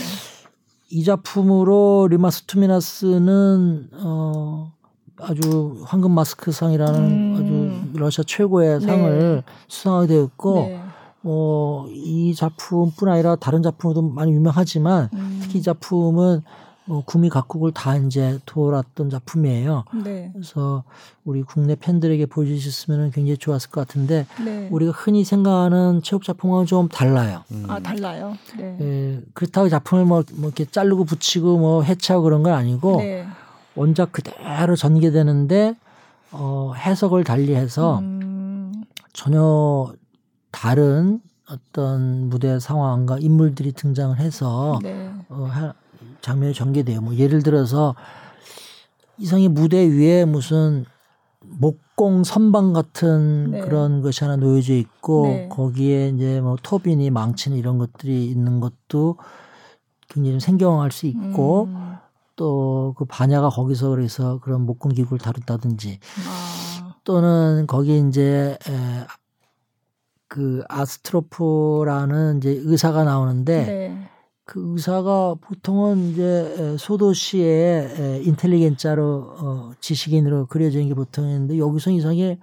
S3: 이 작품으로 리마스 투미나스는 어 아주 황금 마스크상이라는
S2: 음.
S3: 아주 러시아 최고의
S2: 네.
S3: 상을 수상하게 되었고
S2: 네.
S3: 어, 이 작품뿐 아니라 다른 작품도 많이 유명하지만
S2: 음.
S3: 특히 이 작품은 어, 구미 각국을 다 이제 돌았던 작품이에요.
S2: 네.
S3: 그래서 우리 국내 팬들에게 보여주셨으면 굉장히 좋았을 것 같은데
S2: 네.
S3: 우리가 흔히 생각하는 체육 작품과는 좀 달라요.
S1: 음.
S2: 아 달라요. 네.
S3: 예, 그렇다고 작품을 뭐, 뭐 이렇게 자르고 붙이고 뭐 해체하고 그런 건 아니고
S2: 네.
S3: 원작 그대로 전개되는데 어, 해석을 달리해서
S2: 음.
S3: 전혀 다른 어떤 무대 상황과 인물들이 등장을 해서
S2: 네.
S3: 어, 하- 장면이 전개돼요. 뭐 예를 들어서 이상의 무대 위에 무슨 목공 선방 같은
S2: 네.
S3: 그런 것이 하나 놓여져 있고
S2: 네.
S3: 거기에 이제 뭐 터빈이 망치는 이런 것들이 있는 것도 굉장히 좀 생경할 수 있고
S2: 음.
S3: 또그 반야가 거기서 그래서 그런 목공 기구를 다룬다든지
S2: 아.
S3: 또는 거기 이제 에, 그 아스트로프라는 이제 의사가 나오는데
S2: 네.
S3: 그 의사가 보통은 이제 에, 소도시의 에, 인텔리겐자로 어, 지식인으로 그려지는 게 보통인데 여기서 이상하게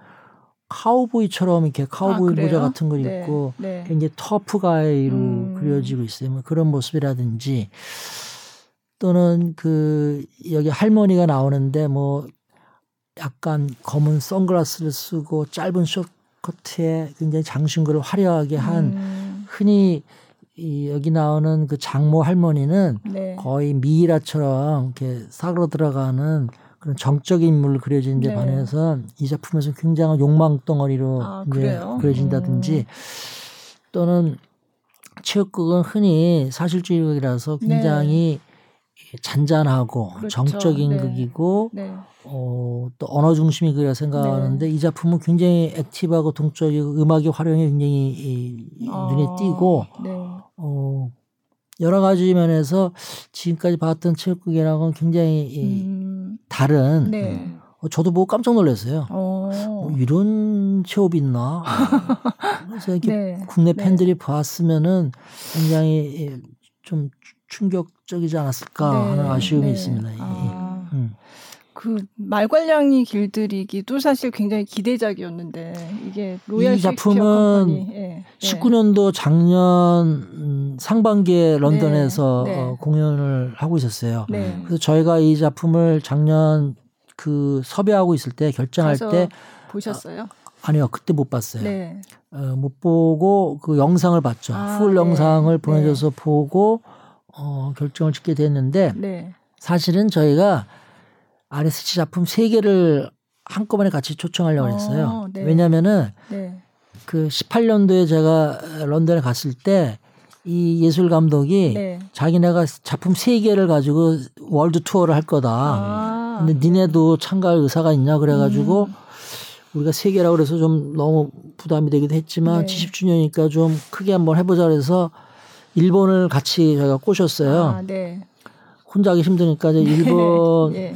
S3: 카우보이처럼 이렇게 카우보이
S2: 아?
S3: 모자 같은 걸
S2: 네.
S3: 입고
S2: 네.
S3: 굉장히 터프가이로
S2: 음.
S3: 그려지고 있어요. 뭐 그런 모습이라든지 또는 그 여기 할머니가 나오는데 뭐 약간 검은 선글라스를 쓰고 짧은 숏커트에 굉장히 장신구를 화려하게 한
S2: 음.
S3: 흔히 이 여기 나오는 그 장모 할머니는
S2: 네.
S3: 거의 미이라처럼 이렇게 사그러 들어가는 그런 정적인 인물을 그려진 데
S2: 네.
S3: 반해서 이 작품에서 굉장한 욕망 덩어리로
S2: 아,
S3: 이제
S2: 그래요? 음.
S3: 그려진다든지 또는 체육극은 흔히 사실주의극이라서
S2: 네.
S3: 굉장히 잔잔하고
S2: 그렇죠.
S3: 정적인
S2: 네.
S3: 극이고
S2: 네.
S3: 어, 또 언어 중심이 그려 생각하는데 이 작품은 굉장히 액티브하고 동적이고 음악의 활용이 굉장히 이,
S2: 아,
S3: 눈에 띄고
S2: 네.
S3: 어, 여러 가지 면에서 지금까지 봤던 체육극이랑은 굉장히 이
S2: 음,
S3: 다른
S2: 네.
S3: 어, 저도 보고 깜짝 놀랐어요.
S2: 어.
S3: 뭐 이런 체업이 있나? [LAUGHS] 그래서 이렇게
S2: 네.
S3: 국내
S2: 네.
S3: 팬들이 봤으면은 굉장히 이, 좀 충격적이지 않았을까
S2: 네.
S3: 하는 아쉬움이
S2: 네.
S3: 있습니다. 이-
S2: 아.
S3: 음.
S2: 그 말괄량이 길들이기도 사실 굉장히 기대작이었는데 이게 로얄
S3: 이 작품은
S2: 예.
S3: 19년도 작년 음, 상반기에 런던에서
S2: 네.
S3: 어, 공연을 하고 있었어요.
S2: 네.
S3: 그래서 저희가 이 작품을 작년 그 섭외하고 있을 때 결정할 때
S2: 보셨어요?
S3: 아니요 그때 못 봤어요.
S2: 네.
S3: 어, 못 보고 그 영상을 봤죠.
S2: 아,
S3: 풀
S2: 네.
S3: 영상을
S2: 네.
S3: 보내줘서 보고 어, 결정을 짓게 됐는데
S2: 네.
S3: 사실은 저희가 RSC 작품 세 개를 한꺼번에 같이 초청하려고
S2: 어,
S3: 했어요.
S2: 네.
S3: 왜냐면은
S2: 네.
S3: 그 18년도에 제가 런던에 갔을 때 이 예술 감독이
S2: 네.
S3: 자기네가 작품 세 개를 가지고 world tour를 할 거다.
S2: 아.
S3: 근데 니네도 참가할 의사가 있냐 그래가지고
S2: 음.
S3: 우리가 세 개라고 그래서 좀 너무 부담이 되기도 했지만
S2: 네.
S3: 70주년이니까 좀 크게 한번 해보자 그래서 일본을 같이 저희가 꼬셨어요.
S2: 아, 네.
S3: 혼자 하기 힘드니까 이제 [LAUGHS] 일본
S2: 예.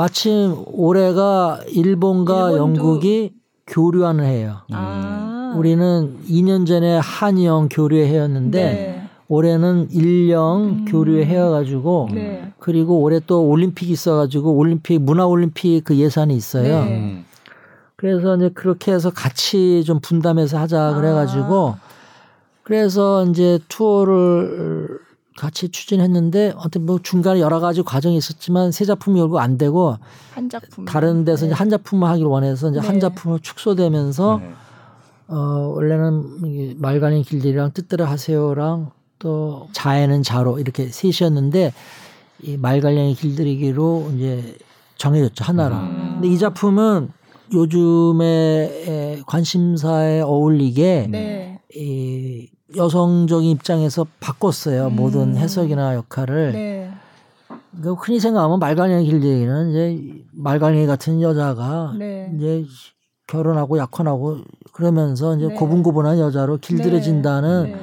S3: 마침 올해가 일본과
S2: 일본도-
S3: 영국이 교류하는 해요.
S2: 아.
S3: 우리는 2년 전에 한영 교류회 해였는데
S2: 네.
S3: 올해는 일영
S2: 음.
S3: 교류회 해여가지고
S2: 네.
S3: 그리고 올해 또 올림픽이 있어가지고 올림픽 문화 올림픽 그 예산이 있어요.
S2: 네.
S1: 음.
S3: 그래서 이제 그렇게 해서 같이 좀 분담해서 하자
S2: 아.
S3: 그래가지고 그래서 이제 투어를 같이 추진했는데 어떤 뭐 중간에 여러 가지 과정이 있었지만 새 작품이 결국 안 되고
S2: 한 작품.
S3: 다른 데서 이제 한 작품만 하기로 원해서 이제 한
S2: 네.
S3: 작품으로 축소되면서
S1: 네.
S3: 어 원래는 이 말간의 길들이랑 뜻대로 하세요랑 또 자에는 자로 이렇게 셋이었는데 이 말갈량의 길들이기로 이제 정해졌죠 하나로.
S2: 음.
S3: 근데 이 작품은 요즘에 관심사에 어울리게
S2: 네.
S3: 이 여성적인 입장에서 바꿨어요
S2: 음.
S3: 모든 해석이나 역할을.
S2: 네.
S3: 그러니까 흔히 생각하면 말간의 길들이기는 이제 말간이 같은 여자가
S2: 네.
S3: 이제 결혼하고 약혼하고 그러면서 이제
S2: 네.
S3: 고분고분한 여자로 길들여진다는
S2: 네.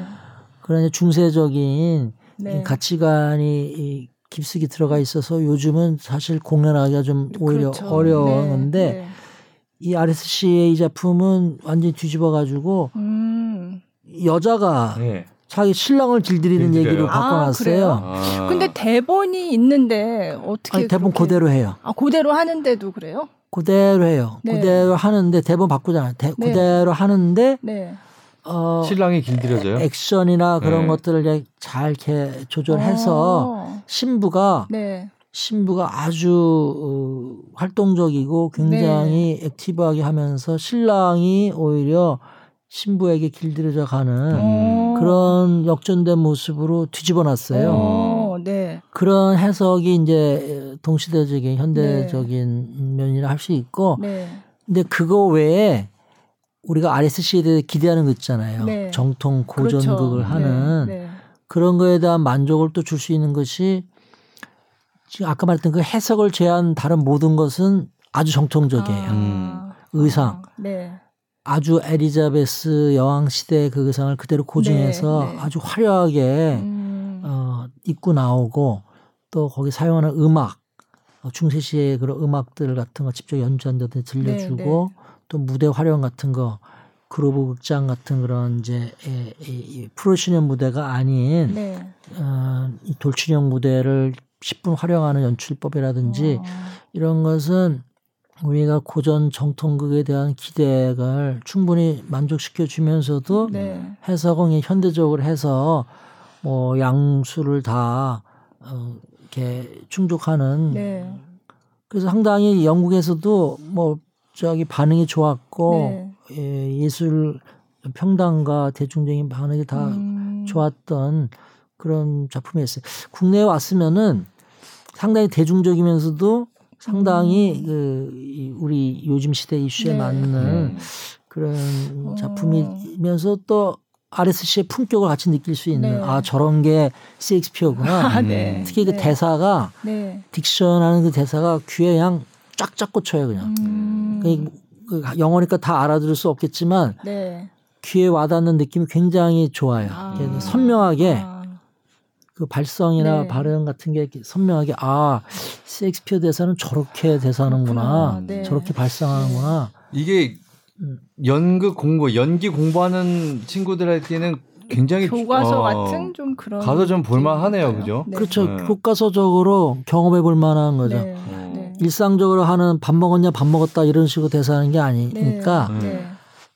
S3: 그런 중세적인
S2: 네.
S3: 이 가치관이 이 깊숙이 들어가 있어서 요즘은 사실 공연하기가 좀 오히려
S2: 그렇죠. 네. 네.
S3: 이 RSC의 이 작품은 완전히 뒤집어 가지고
S2: 음.
S3: 여자가
S1: 네.
S3: 자기 신랑을 길들이는
S1: 길들여요.
S3: 얘기로
S2: 아,
S3: 바꿔놨어요.
S2: 그래요?
S1: 아.
S2: 근데 대본이 있는데 어떻게
S3: 아니, 대본
S2: 그렇게-
S3: 그대로 해요.
S2: 아 그대로 하는데도 그래요?
S3: 그대로 해요.
S2: 네.
S3: 그대로 하는데 대본 바꾸잖아요. 대-
S2: 네.
S3: 그대로 하는데
S2: 네.
S3: 어
S1: 신랑이 길들여져요.
S3: 액션이나 그런
S1: 네.
S3: 것들을 이제 잘 이렇게 조절해서
S2: 어.
S3: 신부가
S2: 네.
S3: 신부가 아주 어, 활동적이고 굉장히 액티브하게 하면서 신랑이 오히려 신부에게 길들여져 가는
S2: 어.
S3: 그런 역전된 모습으로 뒤집어 놨어요.
S2: 어, 네.
S3: 그런 해석이 이제 동시대적인 현대적인 면이라 할 수 있고
S2: 네.
S3: 근데 그거 외에 우리가 RSC에 대해 기대하는 거 있잖아요.
S2: 네.
S3: 정통 고전극을
S2: 그렇죠.
S3: 하는
S2: 네. 네.
S3: 그런 거에 대한 만족을 또 줄 수 있는 것이 지금 아까 말했던 그 해석을 제한 다른 모든 것은 아주 정통적이에요.
S2: 아.
S3: 의상.
S2: 아, 네.
S3: 아주 에리자베스 여왕 시대의 그 의상을 그대로 고증해서
S2: 네, 네.
S3: 아주 화려하게
S2: 음.
S3: 어, 입고 나오고 또 거기 사용하는 음악 어, 중세 시의 그런 음악들 같은 거 직접 연주한다든지 들려주고
S2: 네,
S3: 또 무대 활용 같은 거 그로브 극장 같은 그런 이제 에, 이, 이 프로시년 무대가 아닌
S2: 네.
S3: 어, 이 돌출형 무대를 10분 활용하는 연출법이라든지
S2: 어.
S3: 이런 것은 우리가 고전 정통극에 대한 기대를 충분히 만족시켜 주면서도
S2: 네.
S3: 해석은 현대적으로 해서 뭐 양수를 다 어, 이렇게 충족하는
S2: 네.
S3: 그래서 상당히 영국에서도 뭐 저기 반응이 좋았고
S2: 네.
S3: 예, 예술 평단과 대중적인 반응이 다
S2: 음.
S3: 좋았던 그런 작품이었어요. 국내에 왔으면은 상당히 대중적이면서도 상당히 그 이- 우리 요즘 시대 이슈에
S2: 네.
S3: 맞는
S1: 음.
S3: 그런
S2: 어.
S3: 작품이면서 또 RSC의 품격을 같이 느낄 수 있는
S2: 네.
S3: 아 저런 게 셰익스피어구나. [LAUGHS]
S2: 아, 네.
S3: 특히 그
S2: 네.
S3: 대사가
S2: 네.
S3: 딕션하는 그 대사가 귀에 그냥 쫙쫙 꽂혀요 그냥.
S2: 음.
S3: 그- 그 영어니까 다 알아들을 수 없겠지만
S2: 네.
S3: 귀에 와닿는 느낌이 굉장히 좋아요.
S2: 아.
S3: 선명하게
S2: 아.
S3: 그 발성이나
S2: 네.
S3: 발음 같은 게 선명하게 아 셰익스피어 대사는 저렇게 대사하는구나.
S2: 네.
S3: 저렇게 발성하는구나.
S1: 이게
S3: 음.
S1: 연극 공부, 연기 공부하는 친구들에게는 굉장히
S2: 교과서
S1: 어,
S2: 같은 좀 그런
S1: 가서 좀 볼만하네요? 그죠?
S2: 네.
S3: 그렇죠.
S1: 네.
S3: 교과서적으로 경험해 볼 만한 거죠.
S2: 네.
S1: 어.
S2: 네.
S3: 일상적으로 하는 밥 먹었냐 밥 먹었다 이런 식으로 대사하는 게 아니니까
S1: 네.
S2: 네.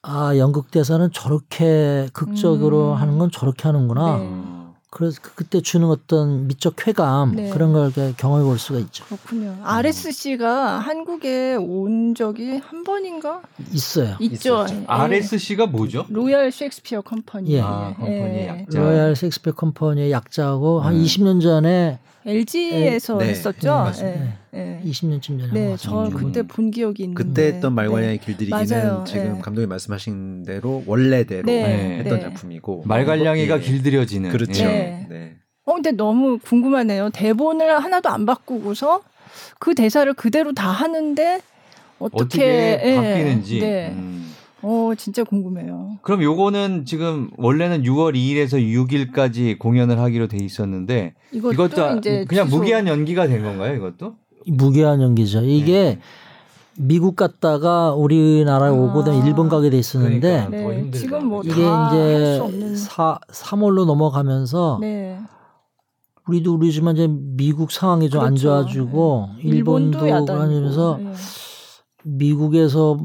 S3: 아 연극 대사는 저렇게 극적으로
S2: 음.
S3: 하는 건 저렇게 하는구나. 그래서 그- 그때 주는 어떤 미적 쾌감
S2: 네.
S3: 그런 걸 경험해 볼 수가 있죠.
S2: 그렇군요. RSC가 한국에 온 적이 한 번인가
S3: 있어요.
S2: 있죠.
S4: 있었죠.
S2: 예.
S1: RSC가 뭐죠?
S2: Royal Shakespeare Company.
S3: 예.
S1: 아, company의 약자.
S3: Royal Shakespeare Company의 약자하고 한
S1: 네.
S3: 20년 전에
S2: LG에서
S4: 네.
S2: 했었죠.
S3: 네.
S2: 예.
S3: 20년쯤 전에
S2: 네, 저. 그때 본 기억이 있는데.
S4: 그때 했던 말괄량이
S2: 네.
S4: 길들이기는
S2: 맞아요.
S4: 지금
S2: 네.
S4: 감독님 말씀하신 대로 원래대로
S2: 네.
S4: 했던
S2: 네.
S4: 작품이고
S1: 말괄량이가
S4: 예.
S1: 길들여지는.
S4: 그렇죠.
S1: 예.
S2: 네.
S4: 네.
S2: 어, 근데 너무 궁금하네요. 대본을 하나도 안 바꾸고서 그 대사를 그대로 다 하는데 어떻게,
S1: 어떻게
S2: 예.
S1: 바뀌는지.
S2: 네.
S1: 음.
S2: 어, 진짜 궁금해요.
S1: 그럼 요거는 지금 원래는 6월 2일에서 6일까지 공연을 하기로 돼 있었는데
S2: 이것도,
S1: 이것도
S2: 이제
S1: 그냥
S2: 취소.
S1: 무기한 연기가 된 건가요, 이것도?
S3: 무게한 연기죠. 이게
S1: 네.
S3: 미국 갔다가 우리나라에
S2: 아.
S3: 오고 then 일본 가게 돼 있었는데
S1: 그러니까. 더
S2: 네. 지금 뭐
S3: 이게 이제. 사 3월로 넘어가면서
S2: 네.
S3: 우리도 우리지만 이제 미국 상황이 좀안
S2: 그렇죠.
S3: 좋아지고 일본도
S2: 야단이고.
S3: 그러면서
S2: 네.
S3: 미국에서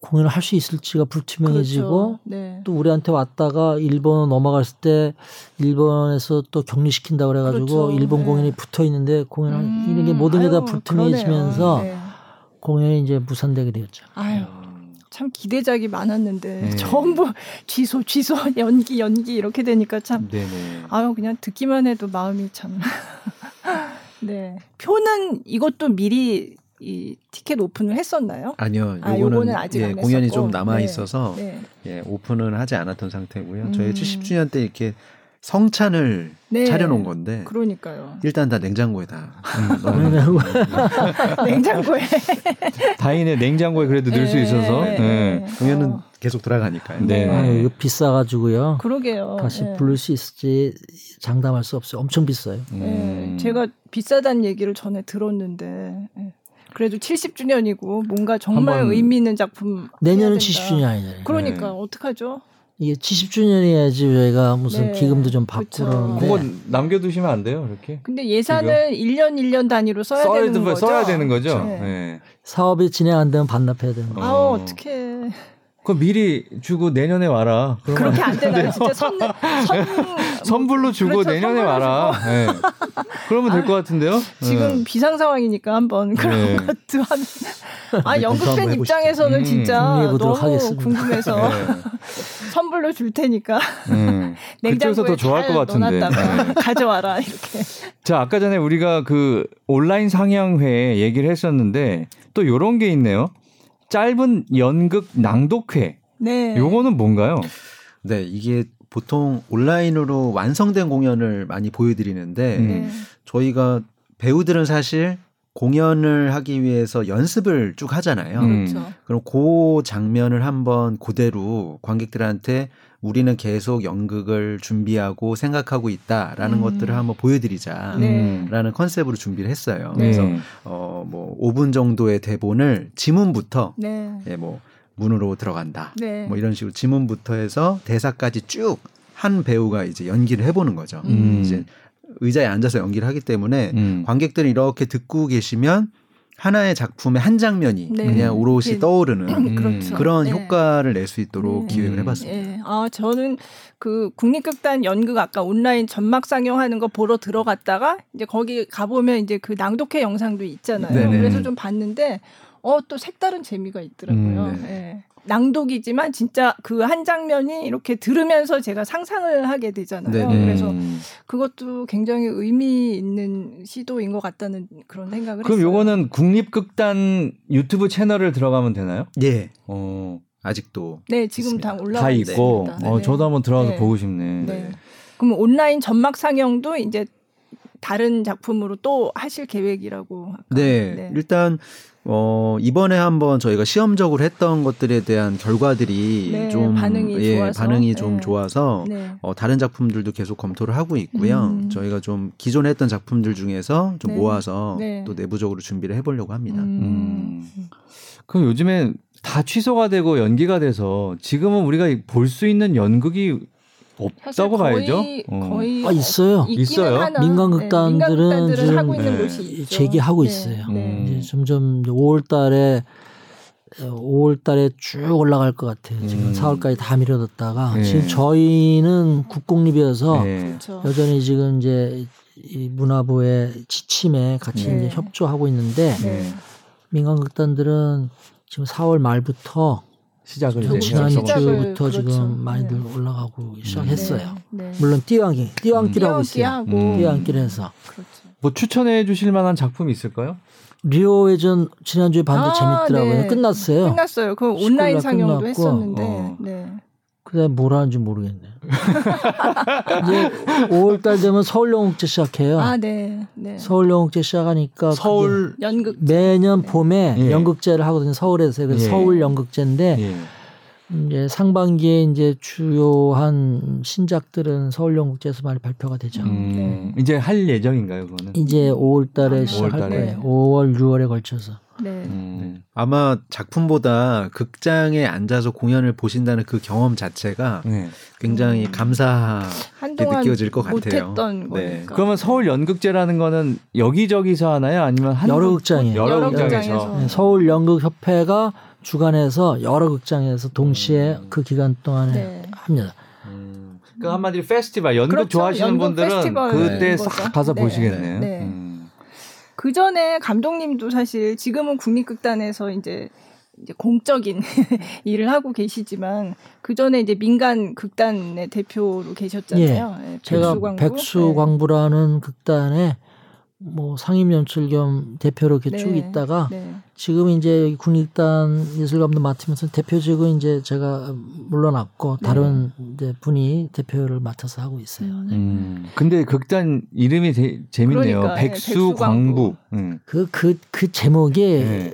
S3: 공연을 할 수 있을지가 불투명해지고
S2: 그렇죠. 네.
S3: 또 우리한테 왔다가 일본 넘어갔을 때 일본에서 또 격리시킨다 그래가지고
S2: 그렇죠.
S3: 일본
S2: 네.
S3: 공연이 붙어 있는데 공연을
S2: 음,
S3: 이런 게 모든 게 다 불투명해지면서.
S2: 네.
S3: 공연이 이제 무산되게 되었죠.
S2: 아유, 참 기대작이 많았는데
S1: 네. [LAUGHS]
S2: 전부 취소, 취소, [LAUGHS] 연기, 연기 이렇게 되니까 참
S1: 네네.
S2: 아유 그냥 듣기만 해도 마음이 참. [LAUGHS] 네. 표는 이것도 미리 이 티켓 오픈을 했었나요?
S4: 아니요.
S2: 아,
S4: 요거는,
S2: 요거는 아직
S4: 예,
S2: 안
S4: 공연이. 좀 남아
S2: 네.
S4: 있어서
S2: 네.
S4: 예, 오픈은 하지 않았던 상태고요.
S2: 음.
S4: 저희 70주년 때 이렇게 성찬을
S2: 네.
S4: 차려놓은 건데
S2: 그러니까요.
S4: 일단 다 냉장고에 다
S3: 그래가지고 [LAUGHS]
S2: 냉장고에 [LAUGHS]
S1: 다행이네 냉장고에 그래도 넣을 수
S2: 네,
S1: 있어서.
S2: 네,
S1: 네.
S2: 네.
S4: 공연은
S2: 어,
S4: 계속 돌아가니까요.
S1: 네.
S3: 아유, 이거 비싸가지고요.
S2: 그러게요.
S3: 다시
S2: 네.
S3: 부를 수 있을지 장담할 수 없어요. 엄청 비싸요.
S1: 음.
S2: 네, 제가 비싸다는 얘기를 전에 들었는데 예. 그래도 70주년이고 뭔가 정말 의미 있는 작품
S3: 내년은
S2: 해야 된다.
S3: 70주년이 아니잖아요.
S2: 그러니까
S1: 네.
S2: 어떡하죠?
S3: 이게 70주년이어야지 저희가 무슨
S2: 네.
S3: 기금도 좀 받고
S2: 그쵸.
S3: 그러는데
S1: 그거 남겨두시면 안 돼요, 이렇게?
S2: 근데 예산을 1년 1년 단위로 써야,
S1: 써야,
S2: 되는
S1: 거-
S2: 거죠.
S1: 써야 되는 거죠.
S2: 네.
S1: 네.
S3: 사업이 진행 안 되면 반납해야 되는 거.
S1: 어.
S2: 아우 어떻게
S1: 그럼 미리 주고 내년에 와라. 그러면
S2: 그렇게 안 되나요? 진짜 선, 선
S1: 선 불로 주고
S2: 그렇죠,
S1: 내년에 와라. 네. 그러면 될 것 같은데요?
S2: 지금
S1: 네.
S2: 비상 상황이니까 한번 그런
S1: 네.
S2: 것도 한. 아 연극팬. 입장에서는
S1: 음,
S2: 진짜
S3: 궁리해보도록
S2: 너무
S3: 하겠습니다.
S2: 궁금해서 [LAUGHS] 선불로 줄 테니까
S1: 네. [LAUGHS] 그쪽에서
S2: 냉장고에
S1: 더 좋아할 잘것 같은데.
S2: 넣어놨다가
S1: 네. [LAUGHS]
S2: 가져와라 이렇게.
S1: 자, 아까 전에 우리가 그 온라인 상영회 얘기를 했었는데 또 요런 게 있네요. 짧은 연극 낭독회.
S2: 네.
S1: 요거는 뭔가요?
S4: 네, 이게 보통 온라인으로 완성된 공연을 많이 보여드리는데
S1: 음.
S2: 네.
S4: 저희가 배우들은 사실 공연을 하기 위해서 연습을 쭉 하잖아요.
S1: 음.
S2: 그렇죠.
S4: 그럼 그 장면을 한번 그대로 관객들한테 우리는 계속 연극을 준비하고 생각하고 있다라는
S2: 음.
S4: 것들을 한번 보여드리자.
S2: 네.
S1: 음.
S4: 라는 컨셉으로 준비를 했어요.
S2: 네.
S4: 그래서
S1: 네.
S4: 어뭐 5분 정도의 대본을 지문부터
S2: 네.
S4: 예, 뭐 문으로 들어간다.
S2: 네.
S4: 뭐 이런 식으로 지문부터 해서 대사까지 쭉 한 배우가 이제 연기를 해보는 거죠.
S1: 음.
S4: 이제 의자에 앉아서 연기를 하기 때문에
S1: 음.
S4: 관객들이 이렇게 듣고 계시면 하나의 작품의 한 장면이
S2: 네.
S4: 그냥 오롯이
S2: 네.
S4: 떠오르는
S1: 음. [CLEARS THROAT]
S2: 그렇죠.
S4: 그런
S2: 네.
S4: 효과를 낼 수 있도록
S2: 네.
S4: 기획을
S1: 음.
S4: 해봤습니다.
S2: 예. 아, 저는 그 국립극단 연극 아까 온라인 전막 상영하는 거 보러 들어갔다가 이제 거기 가보면 이제 그 낭독회 영상도 있잖아요.
S4: 네네.
S2: 그래서 좀 봤는데 어 또 색다른 재미가 있더라고요.
S1: 음,
S2: 예. 낭독이지만 진짜 그 한 장면이 이렇게 들으면서 제가 상상을 하게 되잖아요.
S4: 네네.
S2: 그래서
S1: 음.
S2: 그것도 굉장히 의미 있는 시도인 것 같다는 그런 생각을
S1: 그럼
S2: 했어요.
S1: 요거는 국립극단 유튜브 채널을 들어가면 되나요?
S4: 예.
S1: 어,
S4: 아직도
S2: 네 지금 다
S4: 있습니다.
S2: 올라와
S1: 다 있고
S2: 있습니다.
S1: 어,
S2: 네.
S1: 저도 한번 들어가서
S2: 네.
S1: 보고 싶네.
S2: 네. 그럼 온라인 전막 상영도 이제 다른 작품으로 또 하실 계획이라고. 아까.
S4: 네, 일단 어 이번에 한번 저희가 시험적으로 했던 것들에 대한 결과들이
S2: 네,
S4: 좀
S2: 반응이
S4: 예,
S2: 좋아서.
S4: 반응이 좀
S2: 네.
S4: 좋아서
S2: 네.
S4: 어, 다른 작품들도 계속 검토를 하고 있고요.
S2: 음.
S4: 저희가 좀 기존에 했던 작품들 중에서 좀
S2: 네.
S4: 모아서
S2: 네.
S4: 또 내부적으로 준비를 해보려고 합니다.
S2: 음.
S1: 그럼 요즘에 다 취소가 되고 연기가 돼서 지금은 우리가 볼 수 있는 연극이 없다고 봐야죠. 어.
S2: 거의
S3: 아, 있어요.
S1: 있어요?
S2: 하나.
S3: 민간극단들은
S2: 네, 민간극단들은
S3: 지금
S2: 하고 있는
S1: 네.
S2: 곳이 있죠.
S3: 제기하고
S2: 네,
S3: 있어요.
S2: 네.
S1: 음.
S3: 이제 점점 5월 달에 5월 달에 쭉 올라갈 것 같아요. 지금
S1: 음.
S3: 4월까지 다 미뤄뒀다가
S1: 네.
S3: 지금 저희는 국공립이어서
S1: 네.
S3: 여전히 지금 이제 이 문화부의 지침에 같이
S2: 네.
S3: 이제 협조하고 있는데
S2: 네.
S3: 민간극단들은 지금 4월 말부터
S1: 시작을
S2: 좀
S1: 이제
S3: 지난 주부터
S2: 그렇죠.
S3: 지금 많이들
S2: 네.
S3: 올라가고 시작했어요.
S2: 네. 네.
S3: 물론 띄어앉기, 띄어앉기를 하고
S2: 뛰어앉기
S3: 있어요.
S1: 음.
S3: 해서
S2: 그렇죠.
S1: 뭐 추천해 주실 만한 작품이 있을까요?
S3: 리오 회전 지난주에 봤는데
S2: 아,
S3: 재밌더라고요.
S2: 네.
S3: 끝났어요.
S2: 끝났어요. 그
S3: 19일
S2: 온라인
S3: 날
S2: 상영도
S3: 끝났고,
S2: 했었는데.
S1: 어.
S2: 네.
S3: 그다음에 뭘 하는지 모르겠네. 이제 5월달 되면 서울영국제 시작해요.
S2: 아, 네. 네.
S3: 서울영국제 시작하니까
S1: 서울
S2: 연극
S3: 매년 봄에
S1: 예.
S3: 연극제를 하거든요. 서울에서 그래서
S1: 예.
S3: 서울 연극제인데
S1: 예.
S3: 이제 상반기에 이제 주요한 신작들은 서울연극제에서 많이 발표가 되죠.
S1: 음, 이제 할 예정인가요, 그거는?
S3: 이제 5월달에
S2: 아,
S3: 시작할
S1: 5월 달에.
S3: 거예요. 5월, 6월에 걸쳐서.
S2: 네.
S1: 음.
S4: 아마 작품보다 극장에 앉아서 공연을 보신다는 그 경험 자체가
S1: 네.
S4: 굉장히
S2: 음.
S4: 감사하게 느껴질 것 같아요. 네.
S1: 그러면 서울 연극제라는 거는 여기저기서 하나요? 아니면 한
S3: 여러
S1: 곳-
S3: 극장이에요.
S1: 여러
S2: 여러
S1: 극장에서.
S3: 네, 서울 연극 협회가 주관해서 여러 극장에서 동시에 그 기간 동안에
S2: 네.
S3: 합니다.
S1: 음. 그 한마디로 페스티벌 연극
S2: 그렇죠.
S1: 좋아하시는
S2: 연극
S1: 분들은 그때. 싹 가서
S2: 네.
S1: 보시겠네요.
S2: 네.
S1: 음.
S2: 그 전에 감독님도 사실 지금은 국립극단에서 이제 이제 공적인 [LAUGHS] 일을 하고 계시지만 그 전에 이제 민간 극단의 대표로 계셨잖아요. 예,
S3: 제가
S2: 백수광부.
S3: 백수광부라는 극단에 뭐 상임 연출 겸 대표로 이렇게
S2: 네.
S3: 쭉 있다가
S2: 네.
S3: 지금 이제 여기 국립단 예술감도 맡으면서 대표직은 이제 제가 물러났고
S2: 네.
S3: 다른 이제 분이 대표를 맡아서 하고 있어요. 네.
S1: 음. 근데 극단 이름이 되- 재밌네요.
S2: 그러니까, 네,
S1: 백수광부. 음.
S3: 그, 그, 그 제목이,
S1: 네.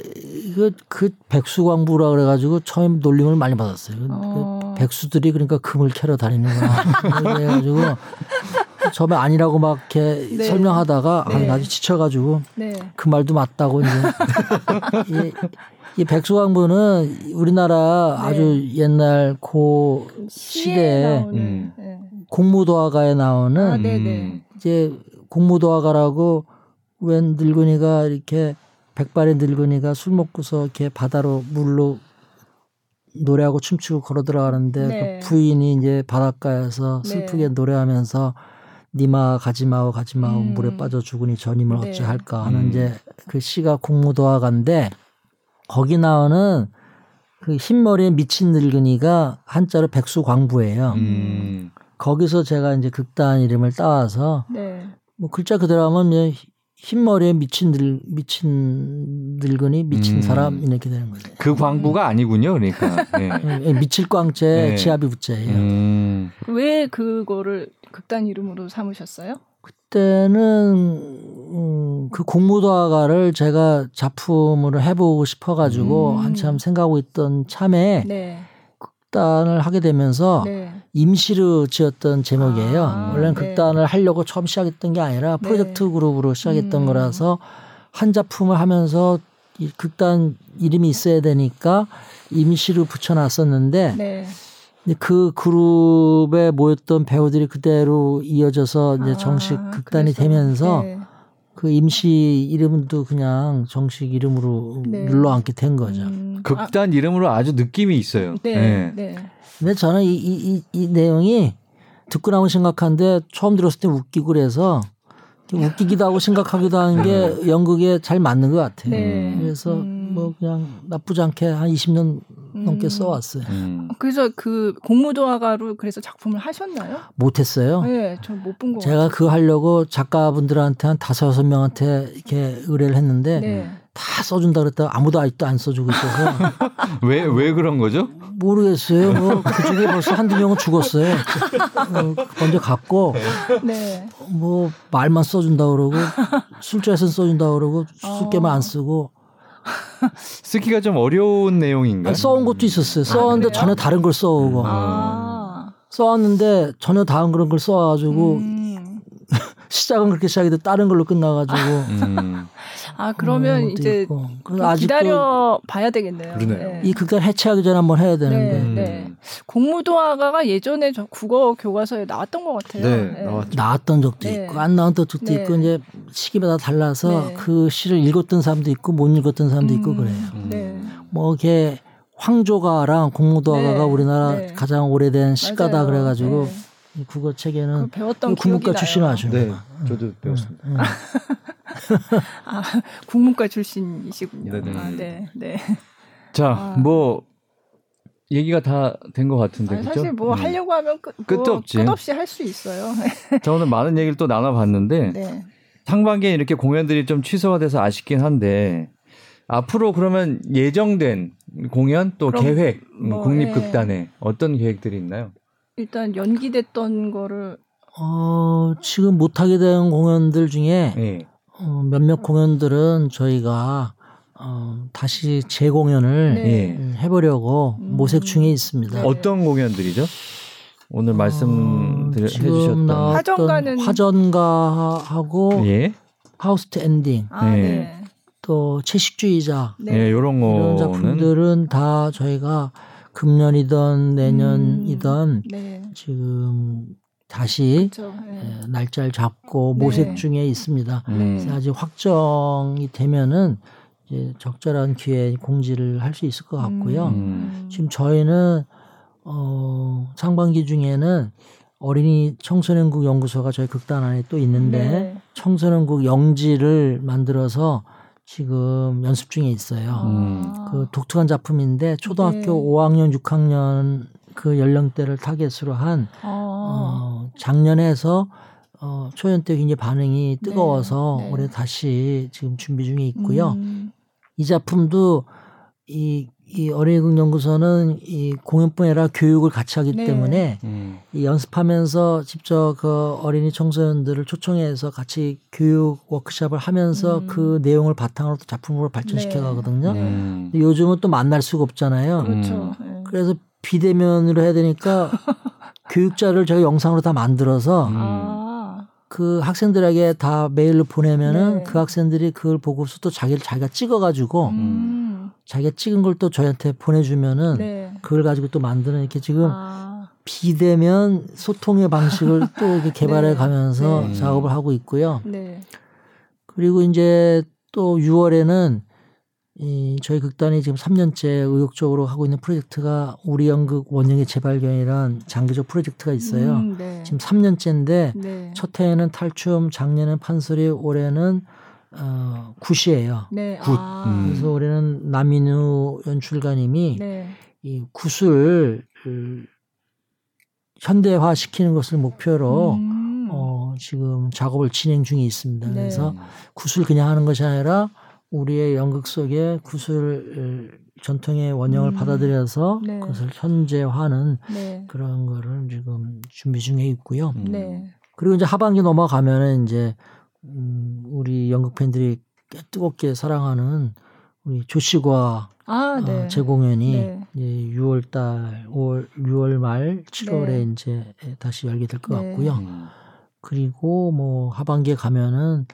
S3: 그, 그 백수광부라 그래가지고 처음 놀림을 많이 받았어요. 그-
S2: 어.
S3: 그 백수들이 그러니까 금을 캐러 다니는구나. [LAUGHS] 그래가지고 처음에 아니라고 막 이렇게
S2: 네.
S3: 설명하다가
S2: 네.
S3: 아, 아주 지쳐가지고
S2: 네.
S3: 그 말도 맞다고 이제. [LAUGHS] 이, 이 백수광부는 우리나라
S2: 네.
S3: 아주 옛날 고 시대에
S1: 음.
S2: 네.
S3: 공무도화가에 나오는
S2: 아.
S1: 음.
S3: 이제 공무도화가라고 웬 늙은이가 이렇게 백발의 늙은이가 술 먹고서 이렇게 바다로 물로 노래하고 춤추고 걸어 들어가는데
S2: 네.
S3: 그 부인이 이제 바닷가에서
S2: 네.
S3: 슬프게 노래하면서 니마 가지마오 가지마오
S2: 음.
S3: 물에 빠져 죽으니 저 님을
S2: 네.
S3: 어찌 할까 하는
S1: 음.
S3: 이제 그 시가 공무도화가인데 거기 나오는 그 흰머리에 미친 늙은이가 한자로 백수광부예요.
S1: 음.
S3: 거기서 제가 이제 극단 이름을 따와서
S2: 네.
S3: 뭐 글자 그대로 하면 흰머리에 미친 늙 미친 늙은이 미친
S1: 음.
S3: 사람 이렇게 되는 거죠.
S1: 그 광부가 아니군요, 그러니까. 네. [LAUGHS]
S3: 예, 미칠 꽝째
S1: 네.
S3: 지압이 붙자예요.
S1: 음.
S2: 왜 그거를 극단 이름으로 삼으셨어요?
S3: 그때는 음, 그 공무도화가를 제가 작품으로 해보고 싶어가지고
S2: 음.
S3: 한참 생각하고 있던 참에
S2: 네.
S3: 극단을 하게 되면서
S2: 네.
S3: 임시로 지었던 제목이에요.
S2: 아,
S3: 원래는
S2: 네.
S3: 극단을 하려고 처음 시작했던 게 아니라
S2: 네.
S3: 프로젝트 그룹으로 시작했던
S2: 음.
S3: 거라서 한 작품을 하면서 이 극단 이름이 있어야 되니까 임시로 붙여놨었는데
S2: 네.
S3: 그 그룹에 모였던 배우들이 그대로 이어져서 이제
S2: 아,
S3: 정식 극단이
S2: 그래서,
S3: 되면서
S2: 네.
S3: 그 임시 이름도 그냥 정식 이름으로
S2: 네.
S3: 눌러앉게 된 거죠.
S2: 음, 아,
S1: 극단 이름으로 아주 느낌이 있어요.
S2: 네.
S1: 네.
S2: 네.
S3: 근데 저는 이, 이, 이, 이 내용이 듣고 나면 심각한데 처음 들었을 때 웃기고 그래서 웃기기도 하고 심각하기도 하는 게 연극에 잘 맞는 것 같아요.
S2: 네.
S3: 그래서
S2: 음.
S3: 뭐 그냥 나쁘지 않게 한 20년 넘게
S2: 음.
S3: 써왔어요.
S1: 음.
S2: 그래서 그 공무도화가로 그래서 작품을 하셨나요?
S3: 못했어요.
S2: 네, 저못본 거.
S3: 제가 그거 하려고 작가분들한테 한 다섯 여섯 명한테 이렇게 의뢰를 했는데
S2: 네.
S3: 다 써준다 그랬다가 아무도 아직도 안 써주고 있어서 [LAUGHS]
S1: 왜, 왜 그런 거죠?
S3: 모르겠어요. 뭐 그중에 벌써 한두 명은 죽었어요. 어, 먼저 갔고
S2: 네.
S3: 뭐 말만 써준다 그러고 술자에서 써준다 그러고 술게만
S2: 어.
S3: 안 쓰고 [LAUGHS]
S1: 쓰기가 좀 어려운 내용인가요?
S3: 아니, 써온 것도 있었어요. 써왔는데
S2: 그래요?
S3: 전혀 다른 걸 써오고
S2: 아.
S3: 써왔는데 전혀 다른 그런 걸 써와가지고
S2: 음.
S3: 시작은 그렇게 시작해도 다른 걸로 끝나가지고
S1: 음.
S2: 아 그러면
S3: 것도
S2: 이제
S3: 있고. 아직도
S2: 기다려 봐야 되겠네요.
S4: 그러네요.
S2: 네.
S3: 이 극단 해체하기 전에 한번 해야 되는데
S2: 네,
S1: 음.
S2: 네. 공무도화가가 예전에 저 국어 교과서에 나왔던 것 같아요.
S4: 네, 나왔죠.
S3: 나왔던 적도
S2: 네.
S3: 있고 안 나왔던 적도
S2: 네.
S3: 있고 이제 시기마다 달라서
S2: 네.
S3: 그 시를 읽었던 사람도 있고 못 읽었던 사람도 있고
S2: 음,
S3: 그래요.
S2: 네.
S3: 뭐 이렇게 황조가랑 공무도화가가
S2: 네,
S3: 우리나라
S2: 네.
S3: 가장 오래된 시가다. 그래가지고
S2: 네.
S3: 이 국어
S2: 그
S3: 체계는
S2: 배웠던
S3: 국문과
S2: 나요.
S3: 아시는
S4: 네. 저도 배웠습니다.
S3: 음. [LAUGHS]
S2: 아, 국문과 출신이시군요.
S4: 네네.
S2: 아, 네, 네.
S1: 자,
S2: 아.
S1: 뭐, 얘기가 다 된 것 같은데,
S2: 아니,
S1: 그죠?
S2: 사실 뭐
S1: 음.
S2: 하려고 하면 끝, 뭐
S1: 끝도 없지.
S2: 끝없이 할 수 있어요. [LAUGHS]
S1: 자, 오늘 많은 얘기를 또 나눠봤는데,
S2: 네.
S1: 상반기에 이렇게 공연들이 좀 취소가 돼서 아쉽긴 한데, 앞으로 그러면 예정된 공연 또 계획, 음,
S2: 뭐,
S1: 국립극단에 어떤 계획들이 있나요?
S2: 일단 연기됐던 거를
S3: 어, 지금 못하게 된 공연들 중에
S1: 예.
S3: 어, 몇몇 공연들은 저희가 어, 다시 재공연을
S2: 네.
S1: 예.
S3: 음, 해보려고
S2: 음.
S3: 모색 중에 있습니다.
S2: 네.
S1: 어떤 공연들이죠? 오늘 말씀
S3: 어,
S1: 드려- 해주셨던
S2: 화전가는-
S3: 화전가하고
S1: 예,
S3: 파우스트 엔딩
S2: 아,
S1: 네.
S2: 네.
S3: 또 채식주의자
S2: 네.
S1: 예, 요런
S3: 이런 작품들은 다 저희가 금년이던 내년이던
S2: 네.
S3: 지금 다시
S2: 그렇죠. 네.
S3: 예, 날짜를 잡고
S2: 네.
S3: 모색 중에 있습니다.
S1: 음.
S3: 그래서 아직 확정이 되면은 이제 적절한 기회에 공지를 할 수 있을 것 같고요.
S1: 음.
S3: 지금 저희는 어 상반기 중에는 어린이 청소년국 연구소가 저희 극단 안에 또 있는데
S2: 네.
S3: 청소년국 영지를 만들어서 지금 연습 중에 있어요.
S1: 음.
S2: 아.
S3: 그 독특한 작품인데 초등학교
S2: 네.
S3: 5학년, 6학년 그 연령대를 타겟으로 한
S2: 아.
S3: 어, 작년에서 어, 초연 때 굉장히 반응이 뜨거워서
S2: 네.
S3: 올해 다시 지금 준비 중에 있고요.
S2: 음.
S3: 이 작품도 이, 이 어린이극 연구소는 이 공연뿐 아니라 교육을 같이 하기
S2: 네.
S3: 때문에
S1: 음.
S3: 이 연습하면서 직접 그 어린이 청소년들을 초청해서 같이 교육 워크숍을 하면서
S2: 음.
S3: 그 내용을 바탕으로 또 작품으로 발전시켜
S2: 네.
S3: 가거든요.
S1: 음.
S3: 근데 요즘은 또 만날 수가 없잖아요.
S2: 그렇죠.
S1: 음.
S2: 네.
S3: 그래서 비대면으로 해야 되니까 [LAUGHS] 교육자를 저희 영상으로 다 만들어서
S1: 음.
S2: 아.
S3: 그 학생들에게 다 메일로 보내면은
S2: 네.
S3: 그 학생들이 그걸 보고서 또 자기를 자기가 찍어가지고
S2: 음.
S3: 자기가 찍은 걸 또 저희한테 보내주면은
S2: 네.
S3: 그걸 가지고 또 만드는 이렇게 지금
S2: 아.
S3: 비대면 소통의 방식을 [LAUGHS] 또 이렇게 개발해
S2: 네.
S3: 가면서
S1: 네.
S3: 작업을 하고 있고요.
S2: 네.
S3: 그리고 이제 또 6월에는 이 저희 극단이 지금 3년째 의욕적으로 하고 있는 프로젝트가 우리 연극 원형의 재발견이란 장기적 프로젝트가 있어요.
S2: 음, 네.
S3: 지금 3년째인데
S2: 네.
S3: 첫 해에는 탈춤, 작년엔 판소리, 올해는 어, 굿이에요.
S2: 네.
S1: 굿.
S2: 아.
S1: 음.
S3: 그래서 올해는 남인우 연출가님이
S2: 네.
S3: 이 굿을 그 현대화 시키는 것을 목표로
S2: 음.
S3: 어, 지금 작업을 진행 중에 있습니다.
S2: 네.
S3: 그래서 굿을 그냥 하는 것이 아니라 우리의 연극 속에 굿을 전통의 원형을
S2: 음.
S3: 받아들여서
S2: 네.
S3: 그것을 현재화하는
S2: 네.
S3: 그런 거를 지금 준비 중에 있고요.
S1: 음.
S2: 네.
S3: 그리고 이제 하반기 넘어가면은 이제 음, 우리 연극 팬들이 뜨겁게 사랑하는 우리 조시과
S2: 아, 네.
S3: 어, 재공연이
S2: 네.
S3: 이제 6월 달 5월 6월 말 7월에
S2: 네.
S3: 이제 다시 열게 될것
S2: 네.
S3: 같고요.
S1: 음.
S3: 그리고 뭐 하반기에 가면은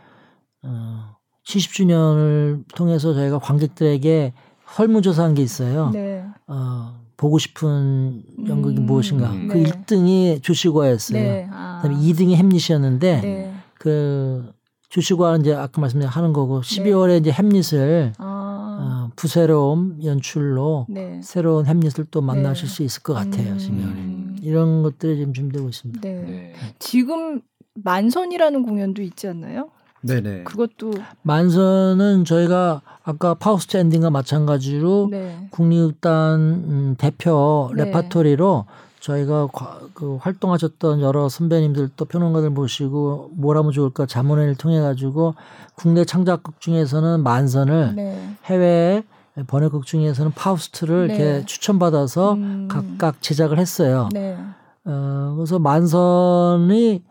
S3: 어 70주년을 통해서 저희가 관객들에게 설문조사한 게 있어요.
S2: 네.
S3: 어 보고 싶은 연극이
S2: 음.
S3: 무엇인가.
S1: 음.
S3: 그
S2: 네.
S3: 1등이 조시과였어요.
S2: 네. 아.
S3: 그다음에 2등이 햄릿이었는데
S2: 네.
S3: 그 조시과는 이제 아까 말씀드린 하는 거고 12월에 이제 햄릿을
S2: 아.
S3: 어, 부새로움 연출로
S2: 네.
S3: 새로운 햄릿을 또 만나실
S2: 네.
S3: 수 있을 것 같아요.
S2: 음.
S3: 12월에. 이런 것들이 지금 준비되고 있습니다.
S2: 네.
S1: 네.
S2: 지금 만선이라는 공연도 있지 않나요?
S4: 네네.
S2: 그것도
S3: 만선은 저희가 아까 파우스트 엔딩과 마찬가지로
S2: 네.
S3: 국립극단 음, 대표
S2: 네.
S3: 레파토리로 저희가 과- 그 활동하셨던 여러 선배님들 또 평론가들 모시고 뭘 하면 좋을까 자문회를 통해 가지고 국내 창작극 중에서는 만선을
S2: 네.
S3: 해외 번역극 중에서는 파우스트를
S2: 네.
S3: 이렇게 추천받아서
S2: 음.
S3: 각각 제작을 했어요.
S2: 네.
S3: 어, 그래서 만선이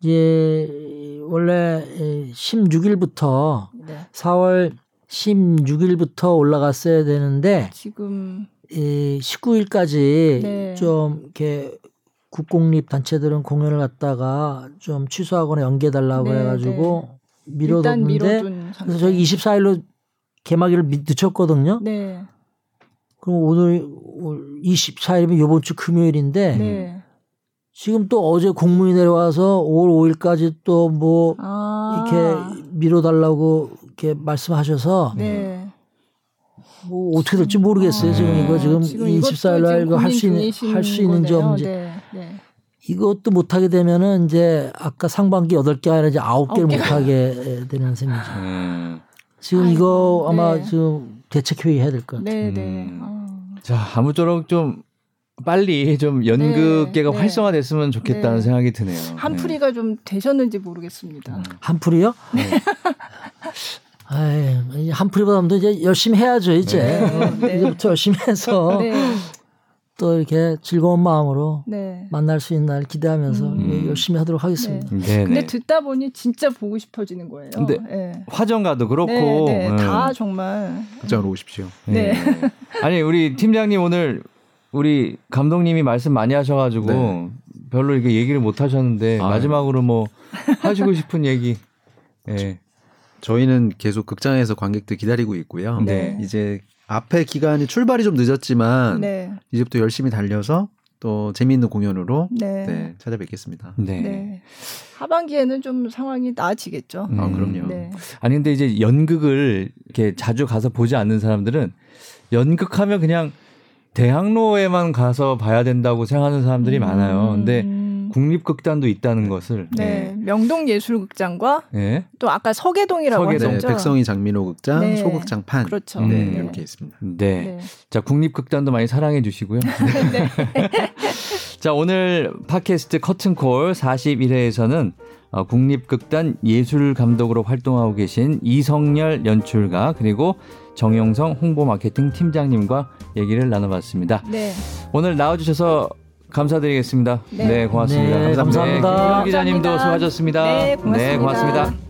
S3: 이제 원래 16일부터
S2: 네.
S3: 4월 16일부터 올라갔어야 되는데
S2: 지금
S3: 이 19일까지
S2: 네.
S3: 좀 이렇게 국공립 단체들은 공연을 갖다가 좀 취소하거나 연기해 달라고
S2: 네,
S3: 그래가지고
S2: 일단
S3: 미뤄뒀는데
S2: 미뤄둔 상태.
S3: 그래서 저희 24일로 개막일을 미- 늦췄거든요.
S2: 네.
S3: 그럼 오늘 24일이면 이번 주 금요일인데
S2: 네.
S3: 지금 또 어제 공문이 내려와서 5월 5일까지 또뭐
S2: 아.
S3: 이렇게 미뤄달라고 이렇게 말씀하셔서
S2: 네.
S3: 뭐 어떻게 될지 모르겠어요. 지금
S1: 아,
S3: 이거 지금
S2: 지금 이것도
S3: 24일 날
S2: 지금
S3: 이거 할 수 있는 할 수 있는지
S2: 거네요.
S3: 없는지
S2: 네. 네.
S3: 이것도 못 하게 되면은 이제 아까 상반기 8개 아니라 이제 9개를
S2: 아홉
S3: 못
S2: 개가.
S3: 하게 되는 셈이죠.
S1: 음.
S3: 지금
S2: 아이고,
S3: 이거 아마
S2: 네.
S3: 지금 대책 회의 해야 될 것 같아요.
S2: 네, 네.
S1: 음.
S2: 아.
S1: 자, 아무쪼록 좀 빨리 좀 연극계가
S2: 네, 네.
S1: 활성화됐으면 좋겠다는
S2: 네.
S1: 생각이 드네요.
S2: 한풀이가 좀 되셨는지 모르겠습니다.
S3: 한풀이요? [LAUGHS]
S1: 네.
S3: 아이, 한풀이보다도 이제 열심히 해야죠, 이제.
S2: 네, 네.
S3: 이제부터 열심히 해서 [LAUGHS]
S2: 네.
S3: 또 이렇게 즐거운 마음으로
S2: 네.
S3: 만날 수 있는 날 기대하면서
S2: 음.
S3: 예, 열심히 하도록 하겠습니다.
S1: 네. 네.
S2: 근데 듣다 보니 진짜 보고 싶어지는 거예요.
S1: 근데
S2: 네.
S1: 화정가도 그렇고
S2: 네, 네.
S1: 음.
S2: 다 정말
S4: 극장으로 오십시오.
S1: 네. [LAUGHS] 아니 우리 팀장님 오늘 우리 감독님이 말씀 많이 하셔가지고
S4: 네.
S1: 별로 이렇게 얘기를 못 하셨는데
S4: 아유.
S1: 마지막으로 뭐 하시고 싶은 얘기. 예.
S4: 저희는 계속 극장에서 관객들 기다리고 있고요.
S1: 네.
S4: 이제 앞에 기간이 출발이 좀 늦었지만
S2: 네.
S4: 이제부터 열심히 달려서 또 재미있는 공연으로
S2: 네.
S4: 네, 찾아뵙겠습니다.
S1: 네.
S2: 네. 하반기에는 좀 상황이 나아지겠죠.
S1: 음.
S4: 아, 그럼요.
S2: 네.
S1: 아니 근데 이제 연극을 이렇게 자주 가서 보지 않는 사람들은 연극하면 그냥 대학로에만 가서 봐야 된다고 생각하는 사람들이 많아요. 근데
S2: 음.
S1: 국립극단도 있다는 것을
S2: 네. 명동 예술극장과
S1: 예.
S2: 또 아까 서계동이라고
S1: 서계동.
S4: 네,
S2: 하셨죠.
S4: 백성이 장민호 극장,
S2: 네.
S4: 소극장 판.
S2: 그렇죠.
S1: 음.
S4: 네,
S2: 네.
S4: 이렇게 있습니다.
S1: 네.
S2: 네.
S1: 자, 국립극단도 많이 사랑해 주시고요. [LAUGHS] [LAUGHS] 자, 오늘 팟캐스트 커튼콜 41회에서는 어, 국립극단 예술 감독으로 활동하고 계신 이성열 연출가 그리고 정용성 홍보 마케팅 팀장님과 얘기를 나눠봤습니다.
S2: 네.
S1: 오늘 나와주셔서 감사드리겠습니다.
S2: 네.
S1: 네, 고맙습니다.
S3: 네, 감사합니다.
S1: 김 기자님도
S2: 감사합니다.
S1: 수고하셨습니다.
S2: 네.
S1: 네, 고맙습니다.